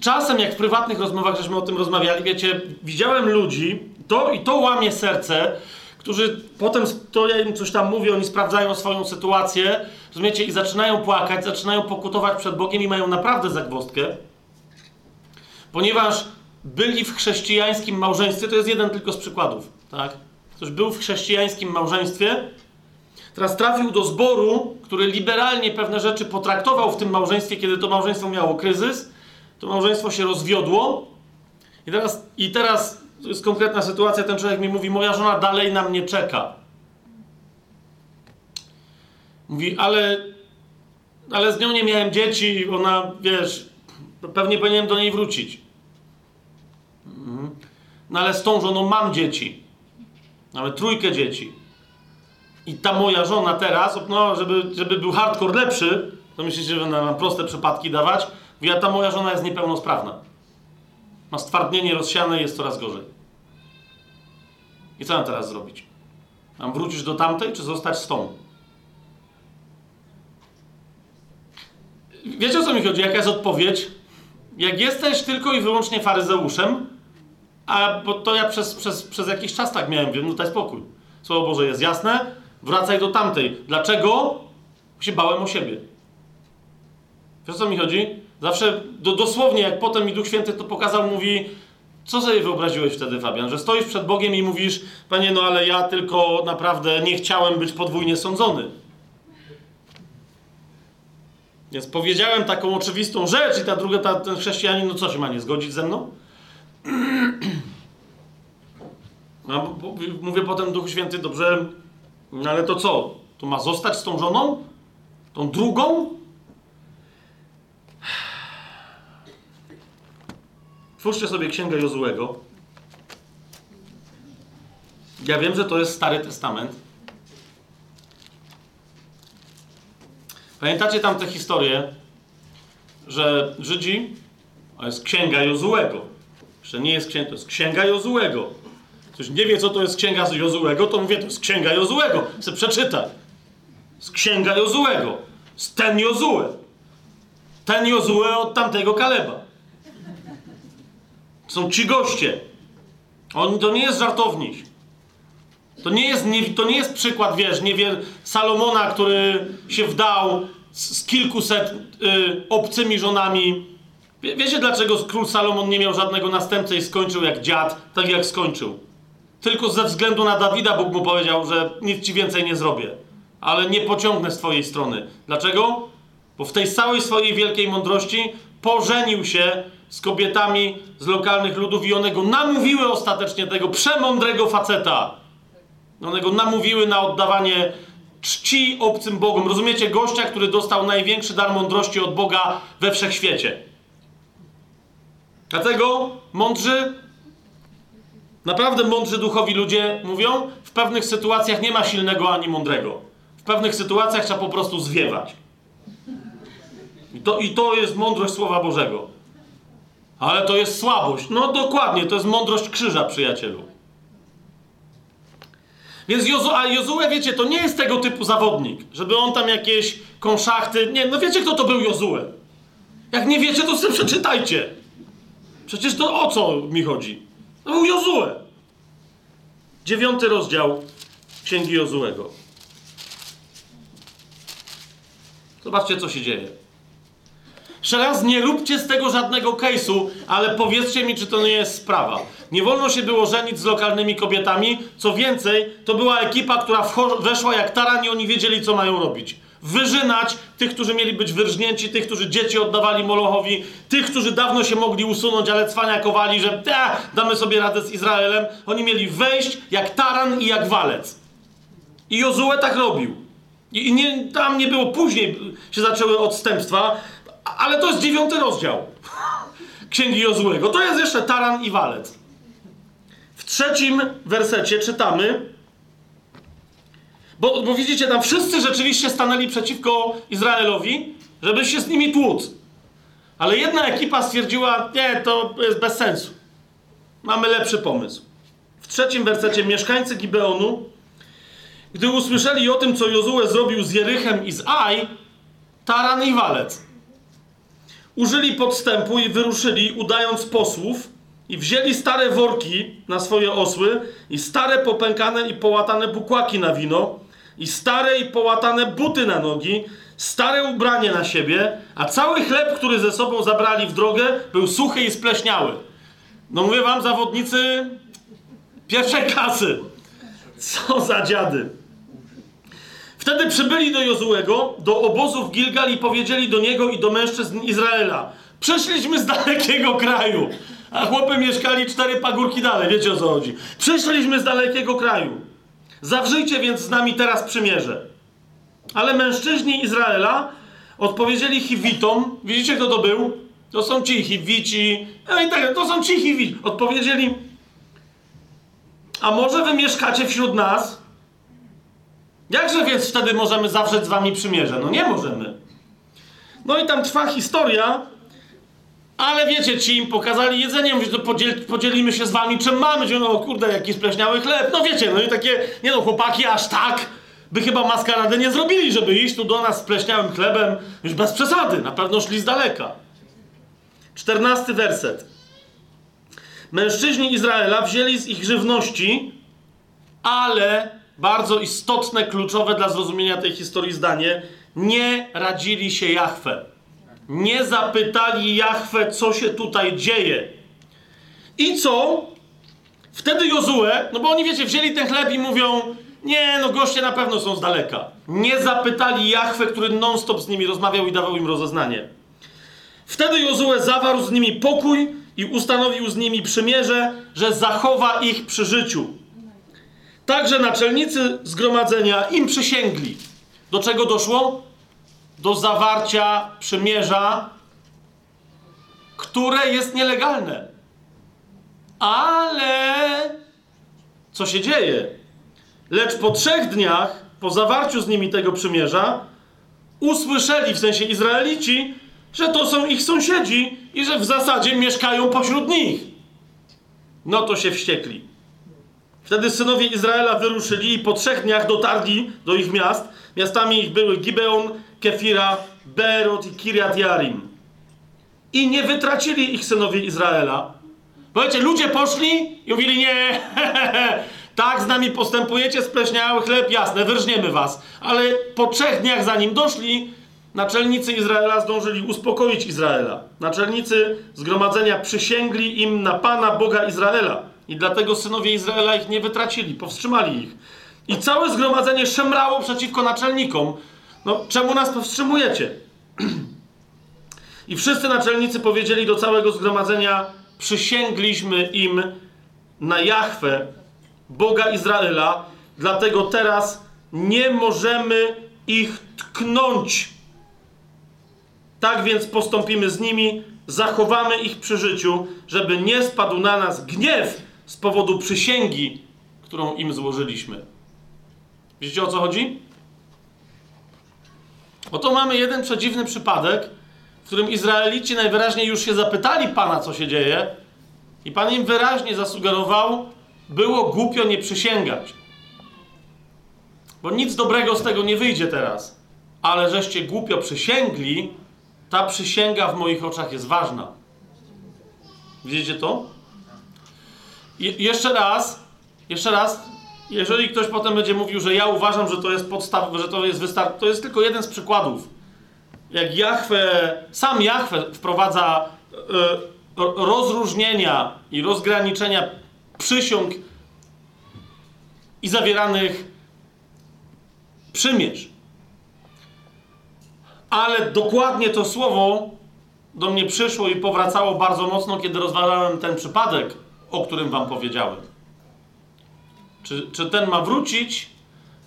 czasem, jak w prywatnych rozmowach żeśmy o tym rozmawiali, wiecie, widziałem ludzi, to i to łamie serce, którzy potem, to ja im coś tam mówię, oni sprawdzają swoją sytuację, rozumiecie, i zaczynają płakać, zaczynają pokutować przed Bogiem i mają naprawdę zagwostkę, ponieważ byli w chrześcijańskim małżeństwie, to jest jeden tylko z przykładów, tak? Ktoś był w chrześcijańskim małżeństwie, Teraz trafił do zboru, który liberalnie pewne rzeczy potraktował w tym małżeństwie, kiedy to małżeństwo miało kryzys. To małżeństwo się rozwiodło. I teraz, i teraz to jest konkretna sytuacja. Ten człowiek mi mówi: Moja żona dalej na mnie czeka. Mówi, ale, ale z nią nie miałem dzieci, ona, wiesz, pewnie powinienem do niej wrócić. Mhm. No ale z tą żoną mam dzieci. Nawet trójkę dzieci. I ta moja żona teraz, no, żeby, żeby był hardcore lepszy, to myślicie, że nam proste przypadki dawać? Mówi, a ta moja żona jest niepełnosprawna. Ma stwardnienie rozsiane i jest coraz gorzej. I co mam teraz zrobić? Mam wrócić do tamtej, czy zostać z tą? Wiecie o co mi chodzi? Jaka jest odpowiedź? Jak jesteś tylko i wyłącznie faryzeuszem, a bo to ja przez, przez, przez jakiś czas tak miałem, wiem, no daj spokój. Słowo Boże jest jasne, wracaj do tamtej. Dlaczego? Bo się bałem o siebie. Wiesz o co mi chodzi? Zawsze, do, dosłownie, jak potem mi Duch Święty to pokazał, mówi, co sobie wyobraziłeś wtedy, Fabian? Że stoisz przed Bogiem i mówisz, Panie, no ale ja tylko naprawdę nie chciałem być podwójnie sądzony. Więc powiedziałem taką oczywistą rzecz i ta druga, ta, ten chrześcijanin, no co się ma nie zgodzić ze mną? No, mówię potem Duchu Święty, dobrze, no ale to co? To ma zostać z tą żoną? Tą drugą? Twórzcie sobie Księgę Jozułego. Ja wiem, że to jest Stary Testament. Pamiętacie tam tę historię, że Żydzi, to jest Księga Jozułego. Jeszcze nie jest księga, to jest Księga Jozułego. Ktoś nie wie, co to jest Księga Jozułego, to mówię, to jest Księga Jozułego. Chcę przeczytać. Z Księga Jozułego. Z ten Jozue. Ten Jozue od tamtego Kaleba. Są ci goście. On, to nie jest żartownik. To nie jest, nie, to nie jest przykład, wiesz, nie wie, Salomona, który się wdał z, z kilkuset y, obcymi żonami. Wie, wiecie, dlaczego król Salomon nie miał żadnego następcy i skończył jak dziad, tak jak skończył? Tylko ze względu na Dawida Bóg mu powiedział, że nic ci więcej nie zrobię. Ale nie pociągnę z twojej strony. Dlaczego? Bo w tej całej swojej wielkiej mądrości pożenił się z kobietami z lokalnych ludów i one go namówiły ostatecznie tego przemądrego faceta. One go namówiły na oddawanie czci obcym Bogom. Rozumiecie? Gościa, który dostał największy dar mądrości od Boga we wszechświecie. Dlatego mądrzy, naprawdę mądrzy duchowi ludzie mówią, w pewnych sytuacjach nie ma silnego ani mądrego. W pewnych sytuacjach trzeba po prostu zwiewać. I to, I to jest mądrość Słowa Bożego. Ale to jest słabość. No dokładnie, to jest mądrość krzyża, przyjacielu. Więc Jozu, a Jozue, wiecie, to nie jest tego typu zawodnik, żeby on tam jakieś konszachty... Nie, no wiecie, kto to był Jozue. Jak nie wiecie, to sobie przeczytajcie. Przecież to o co mi chodzi? To był Jozue. Dziewiąty rozdział Księgi Jozuego. Zobaczcie, co się dzieje. Jeszcze raz, nie róbcie z tego żadnego case'u, ale powiedzcie mi, czy to nie jest sprawa. Nie wolno się było żenić z lokalnymi kobietami. Co więcej, to była ekipa, która weszła jak taran i oni wiedzieli, co mają robić. Wyżynać tych, którzy mieli być wyrżnięci, tych, którzy dzieci oddawali Molochowi, tych, którzy dawno się mogli usunąć, ale cwaniakowali, że te, damy sobie radę z Izraelem. Oni mieli wejść jak taran i jak walec. I Jozue tak robił. I nie, tam nie było, później się zaczęły odstępstwa, ale to jest dziewiąty rozdział Księgi Jozłego. To jest jeszcze taran i walec. W trzecim wersecie czytamy, bo, bo widzicie, tam wszyscy rzeczywiście stanęli przeciwko Izraelowi, żeby się z nimi tłuc. Ale jedna ekipa stwierdziła, nie, to jest bez sensu. Mamy lepszy pomysł. W trzecim wersecie mieszkańcy Gibeonu, gdy usłyszeli o tym, co Jozue zrobił z Jerychem i z Aj, taran i walec użyli podstępu i wyruszyli, udając posłów, i wzięli stare worki na swoje osły, i stare popękane i połatane bukłaki na wino, i stare i połatane buty na nogi, stare ubranie na siebie, a cały chleb, który ze sobą zabrali w drogę, był suchy i spleśniały. No mówię wam, zawodnicy pierwszej klasy. Co za dziady. Wtedy przybyli do Jozułego, do obozu w Gilgal i powiedzieli do niego i do mężczyzn Izraela: Przyszliśmy z dalekiego kraju. A chłopy mieszkali cztery pagórki dalej, wiecie o co chodzi. Przyszliśmy z dalekiego kraju. Zawrzyjcie więc z nami teraz przymierze. Ale mężczyźni Izraela odpowiedzieli Hiwitom, widzicie kto to był? To są ci Hiwici, no i tak, to są ci Hiwici. Odpowiedzieli, a może wy mieszkacie wśród nas? Jakże więc wtedy możemy zawrzeć z wami przymierze? No nie możemy. No i tam trwa historia, ale wiecie, ci im pokazali jedzenie, mówią, to podziel, podzielimy się z wami czym mamy. No kurde, jaki spleśniały chleb. No wiecie, no i takie, nie no, chłopaki aż tak by chyba maskaradę nie zrobili, żeby iść tu do nas z pleśniałym chlebem, już bez przesady, na pewno szli z daleka. Czternasty werset. Mężczyźni Izraela wzięli z ich żywności, ale bardzo istotne, kluczowe dla zrozumienia tej historii zdanie, nie radzili się Jahwe. Nie zapytali Jahwe, co się tutaj dzieje. I co? Wtedy Jozue, no bo oni wiecie, wzięli ten chleb i mówią, nie, no goście na pewno są z daleka. Nie zapytali Jahwe, który non-stop z nimi rozmawiał i dawał im rozeznanie. Wtedy Jozue zawarł z nimi pokój i ustanowił z nimi przymierze, że zachowa ich przy życiu. Także naczelnicy zgromadzenia im przysięgli. Do czego doszło? Do zawarcia przymierza, które jest nielegalne. Ale co się dzieje? Lecz po trzech dniach, po zawarciu z nimi tego przymierza, usłyszeli, w sensie Izraelici, że to są ich sąsiedzi i że w zasadzie mieszkają pośród nich. No to się wściekli. Wtedy synowie Izraela wyruszyli i po trzech dniach dotarli do ich miast. Miastami ich były Gibeon, Kefira, Berot i Kiriat Jarim. I nie wytracili ich synowie Izraela. Powiecie, ludzie poszli i mówili, nie, tak z nami postępujecie, spleśniały chleb, jasne, wyrżniemy was. Ale po trzech dniach zanim doszli, naczelnicy Izraela zdążyli uspokoić Izraela. Naczelnicy zgromadzenia przysięgli im na Pana Boga Izraela. I dlatego synowie Izraela ich nie wytracili, powstrzymali ich. I całe zgromadzenie szemrało przeciwko naczelnikom. No, czemu nas powstrzymujecie? I wszyscy naczelnicy powiedzieli do całego zgromadzenia: Przysięgliśmy im na Jahwe, Boga Izraela, dlatego teraz nie możemy ich tknąć. Tak więc postąpimy z nimi, zachowamy ich przy życiu, żeby nie spadł na nas gniew z powodu przysięgi, którą im złożyliśmy. Widzicie o co chodzi? Oto mamy jeden przedziwny przypadek, w którym Izraelici najwyraźniej już się zapytali Pana, co się dzieje, i Pan im wyraźnie zasugerował, było głupio nie przysięgać. Bo nic dobrego z tego nie wyjdzie teraz. Ale żeście głupio przysięgli, ta przysięga w moich oczach jest ważna. Widzicie to? Je jeszcze raz, jeszcze raz, jeżeli ktoś potem będzie mówił, że ja uważam, że to jest podstaw, że to jest wystarczy, to jest tylko jeden z przykładów. Jak Jahwe, sam Jahwe wprowadza y, rozróżnienia i rozgraniczenia przysiąg i zawieranych przymierz. Ale dokładnie to słowo do mnie przyszło i powracało bardzo mocno, kiedy rozważałem ten przypadek, o którym wam powiedziałem. Czy, czy ten ma wrócić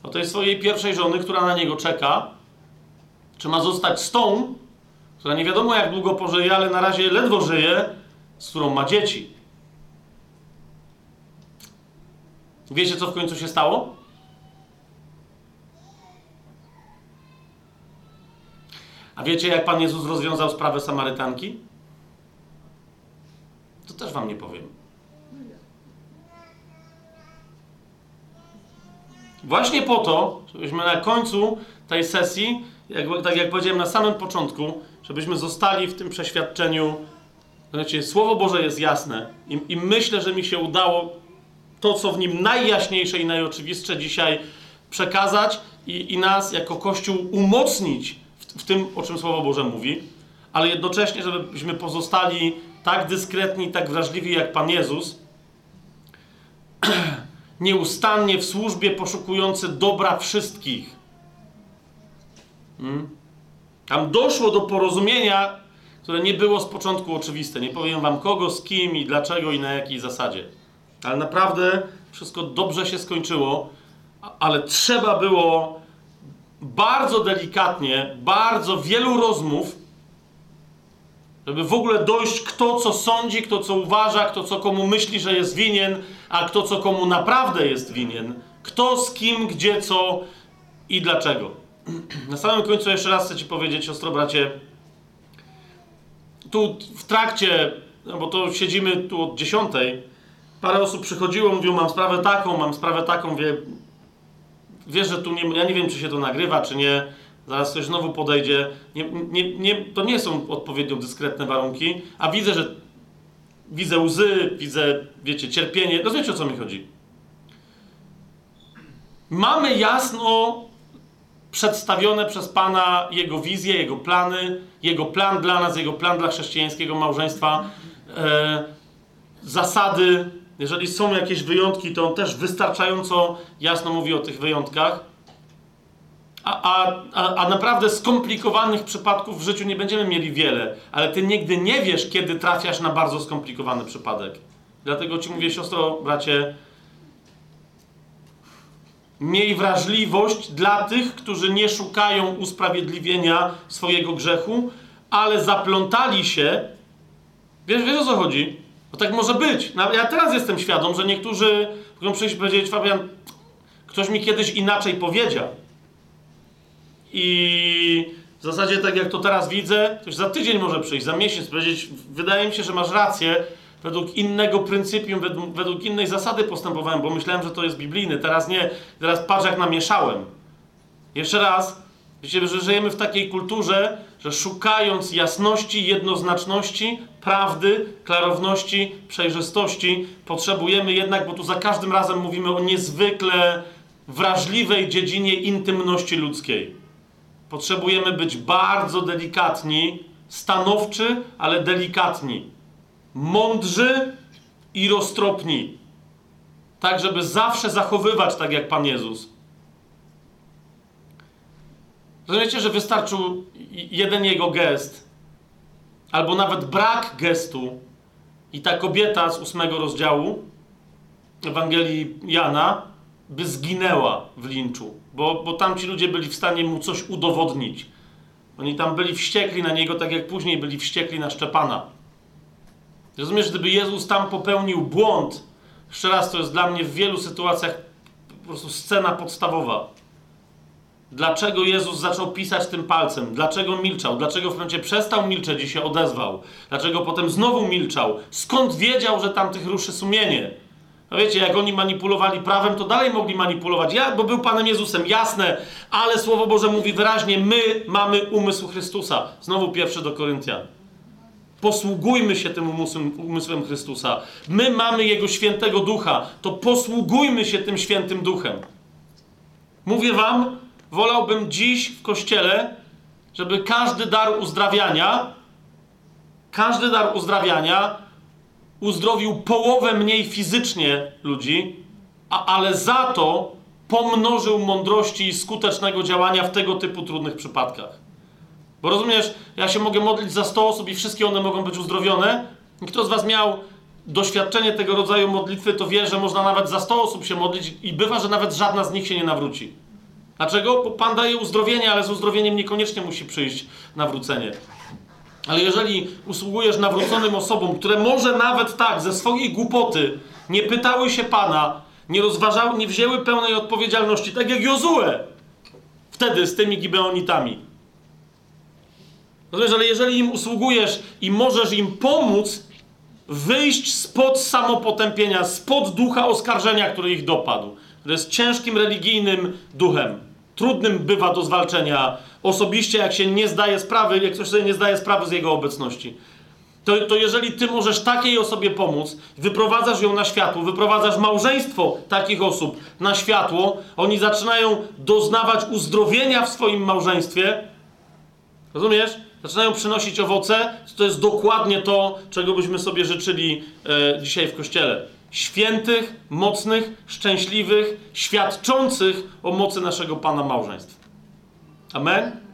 do tej swojej pierwszej żony, która na niego czeka? Czy ma zostać z tą, która nie wiadomo jak długo pożyje, ale na razie ledwo żyje, z którą ma dzieci? Wiecie, co w końcu się stało? A wiecie, jak Pan Jezus rozwiązał sprawę Samarytanki? To też Wam nie powiem. Właśnie po to, żebyśmy na końcu tej sesji, jak, tak jak powiedziałem na samym początku, żebyśmy zostali w tym przeświadczeniu, znaczy Słowo Boże jest jasne i, i myślę, że mi się udało to, co w nim najjaśniejsze i najoczywistsze dzisiaj przekazać i, i nas jako Kościół umocnić w, w tym, o czym Słowo Boże mówi, ale jednocześnie, żebyśmy pozostali tak dyskretni, tak wrażliwi jak Pan Jezus, nieustannie w służbie poszukujący dobra wszystkich. Hmm? Tam doszło do porozumienia, które nie było z początku oczywiste. Nie powiem wam kogo, z kim i dlaczego i na jakiej zasadzie. Ale naprawdę wszystko dobrze się skończyło, ale trzeba było bardzo delikatnie, bardzo wielu rozmów, żeby w ogóle dojść, kto co sądzi, kto co uważa, kto co komu myśli, że jest winien, a kto co komu naprawdę jest winien. Kto z kim, gdzie, co i dlaczego. Na samym końcu jeszcze raz chcę Ci powiedzieć, siostro, bracie, tu w trakcie, no bo to siedzimy tu od dziesiątej, parę osób przychodziło, mówią, mam sprawę taką, mam sprawę taką, wie, wiesz, że tu nie, ja nie wiem, czy się to nagrywa, czy nie, zaraz ktoś znowu podejdzie, nie, nie, nie, to nie są odpowiednio dyskretne warunki, a widzę, że widzę łzy, widzę, wiecie, cierpienie, rozumiecie, o co mi chodzi. Mamy jasno przedstawione przez Pana Jego wizję, Jego plany, Jego plan dla nas, Jego plan dla chrześcijańskiego małżeństwa, e, zasady. Jeżeli są jakieś wyjątki, to on też wystarczająco jasno mówi o tych wyjątkach. A, a, a, naprawdę skomplikowanych przypadków w życiu nie będziemy mieli wiele, ale ty nigdy nie wiesz, kiedy trafiasz na bardzo skomplikowany przypadek. Dlatego ci mówię, siostro, bracie, Miej wrażliwość dla tych, którzy nie szukają usprawiedliwienia swojego grzechu, ale zaplątali się. Wiesz, wiesz o co chodzi? Bo tak może być. Ja teraz jestem świadom, że niektórzy mogą przyjść i powiedzieć, Fabian, ktoś mi kiedyś inaczej powiedział. I w zasadzie tak jak to teraz widzę, ktoś za tydzień może przyjść, za miesiąc powiedzieć, wydaje mi się, że masz rację, według innego pryncypium, według, według, innej zasady postępowałem, bo myślałem, że to jest biblijne. Teraz nie, teraz patrz jak namieszałem. Jeszcze raz, wiecie, że żyjemy w takiej kulturze, że szukając jasności, jednoznaczności, prawdy, klarowności, przejrzystości, potrzebujemy jednak, bo tu za każdym razem mówimy o niezwykle wrażliwej dziedzinie intymności ludzkiej. Potrzebujemy być bardzo delikatni, stanowczy, ale delikatni mądrzy i roztropni. Tak, żeby zawsze zachowywać tak jak Pan Jezus. Rozumiecie, że wystarczył jeden jego gest, albo nawet brak gestu, i ta kobieta z ósmego rozdziału Ewangelii Jana by zginęła w linczu, bo, bo tam ci ludzie byli w stanie mu coś udowodnić. Oni tam byli wściekli na niego, tak jak później byli wściekli na Szczepana. Rozumiesz, gdyby Jezus tam popełnił błąd, jeszcze raz, to jest dla mnie w wielu sytuacjach po prostu scena podstawowa. Dlaczego Jezus zaczął pisać tym palcem? Dlaczego milczał? Dlaczego w momencie przestał milczeć i się odezwał? Dlaczego potem znowu milczał? Skąd wiedział, że tamtych ruszy sumienie? No wiecie, jak oni manipulowali prawem, to dalej mogli manipulować. Ja, bo był Panem Jezusem, jasne, ale Słowo Boże mówi wyraźnie, my mamy umysł Chrystusa. Znowu pierwszy do Koryntian. Posługujmy się tym umysłem, umysłem Chrystusa. My mamy Jego świętego ducha, to posługujmy się tym świętym duchem. Mówię Wam, wolałbym dziś w kościele, żeby każdy dar uzdrawiania, każdy dar uzdrawiania uzdrowił połowę mniej fizycznie ludzi, a, ale za to pomnożył mądrości i skutecznego działania w tego typu trudnych przypadkach. Bo rozumiesz, ja się mogę modlić za 100 osób i wszystkie one mogą być uzdrowione. Kto z Was miał doświadczenie tego rodzaju modlitwy, to wie, że można nawet za 100 osób się modlić i bywa, że nawet żadna z nich się nie nawróci. Dlaczego? Bo Pan daje uzdrowienie, ale z uzdrowieniem niekoniecznie musi przyjść nawrócenie. Ale jeżeli usługujesz nawróconym osobom, które może nawet tak, ze swojej głupoty nie pytały się Pana, nie rozważały, nie wzięły pełnej odpowiedzialności, tak jak Jozue, wtedy z tymi Gibeonitami, Rozumiesz, ale jeżeli im usługujesz i możesz im pomóc wyjść spod samopotępienia, spod ducha oskarżenia, który ich dopadł, który jest ciężkim religijnym duchem, trudnym bywa do zwalczenia osobiście, jak się nie zdaje sprawy, jak ktoś sobie nie zdaje sprawy z jego obecności. To, to jeżeli ty możesz takiej osobie pomóc, wyprowadzasz ją na światło, wyprowadzasz małżeństwo takich osób na światło, oni zaczynają doznawać uzdrowienia w swoim małżeństwie. Rozumiesz? zaczynają przynosić owoce, to jest dokładnie to, czego byśmy sobie życzyli e, dzisiaj w Kościele. Świętych, mocnych, szczęśliwych, świadczących o mocy naszego Pana małżeństw. Amen?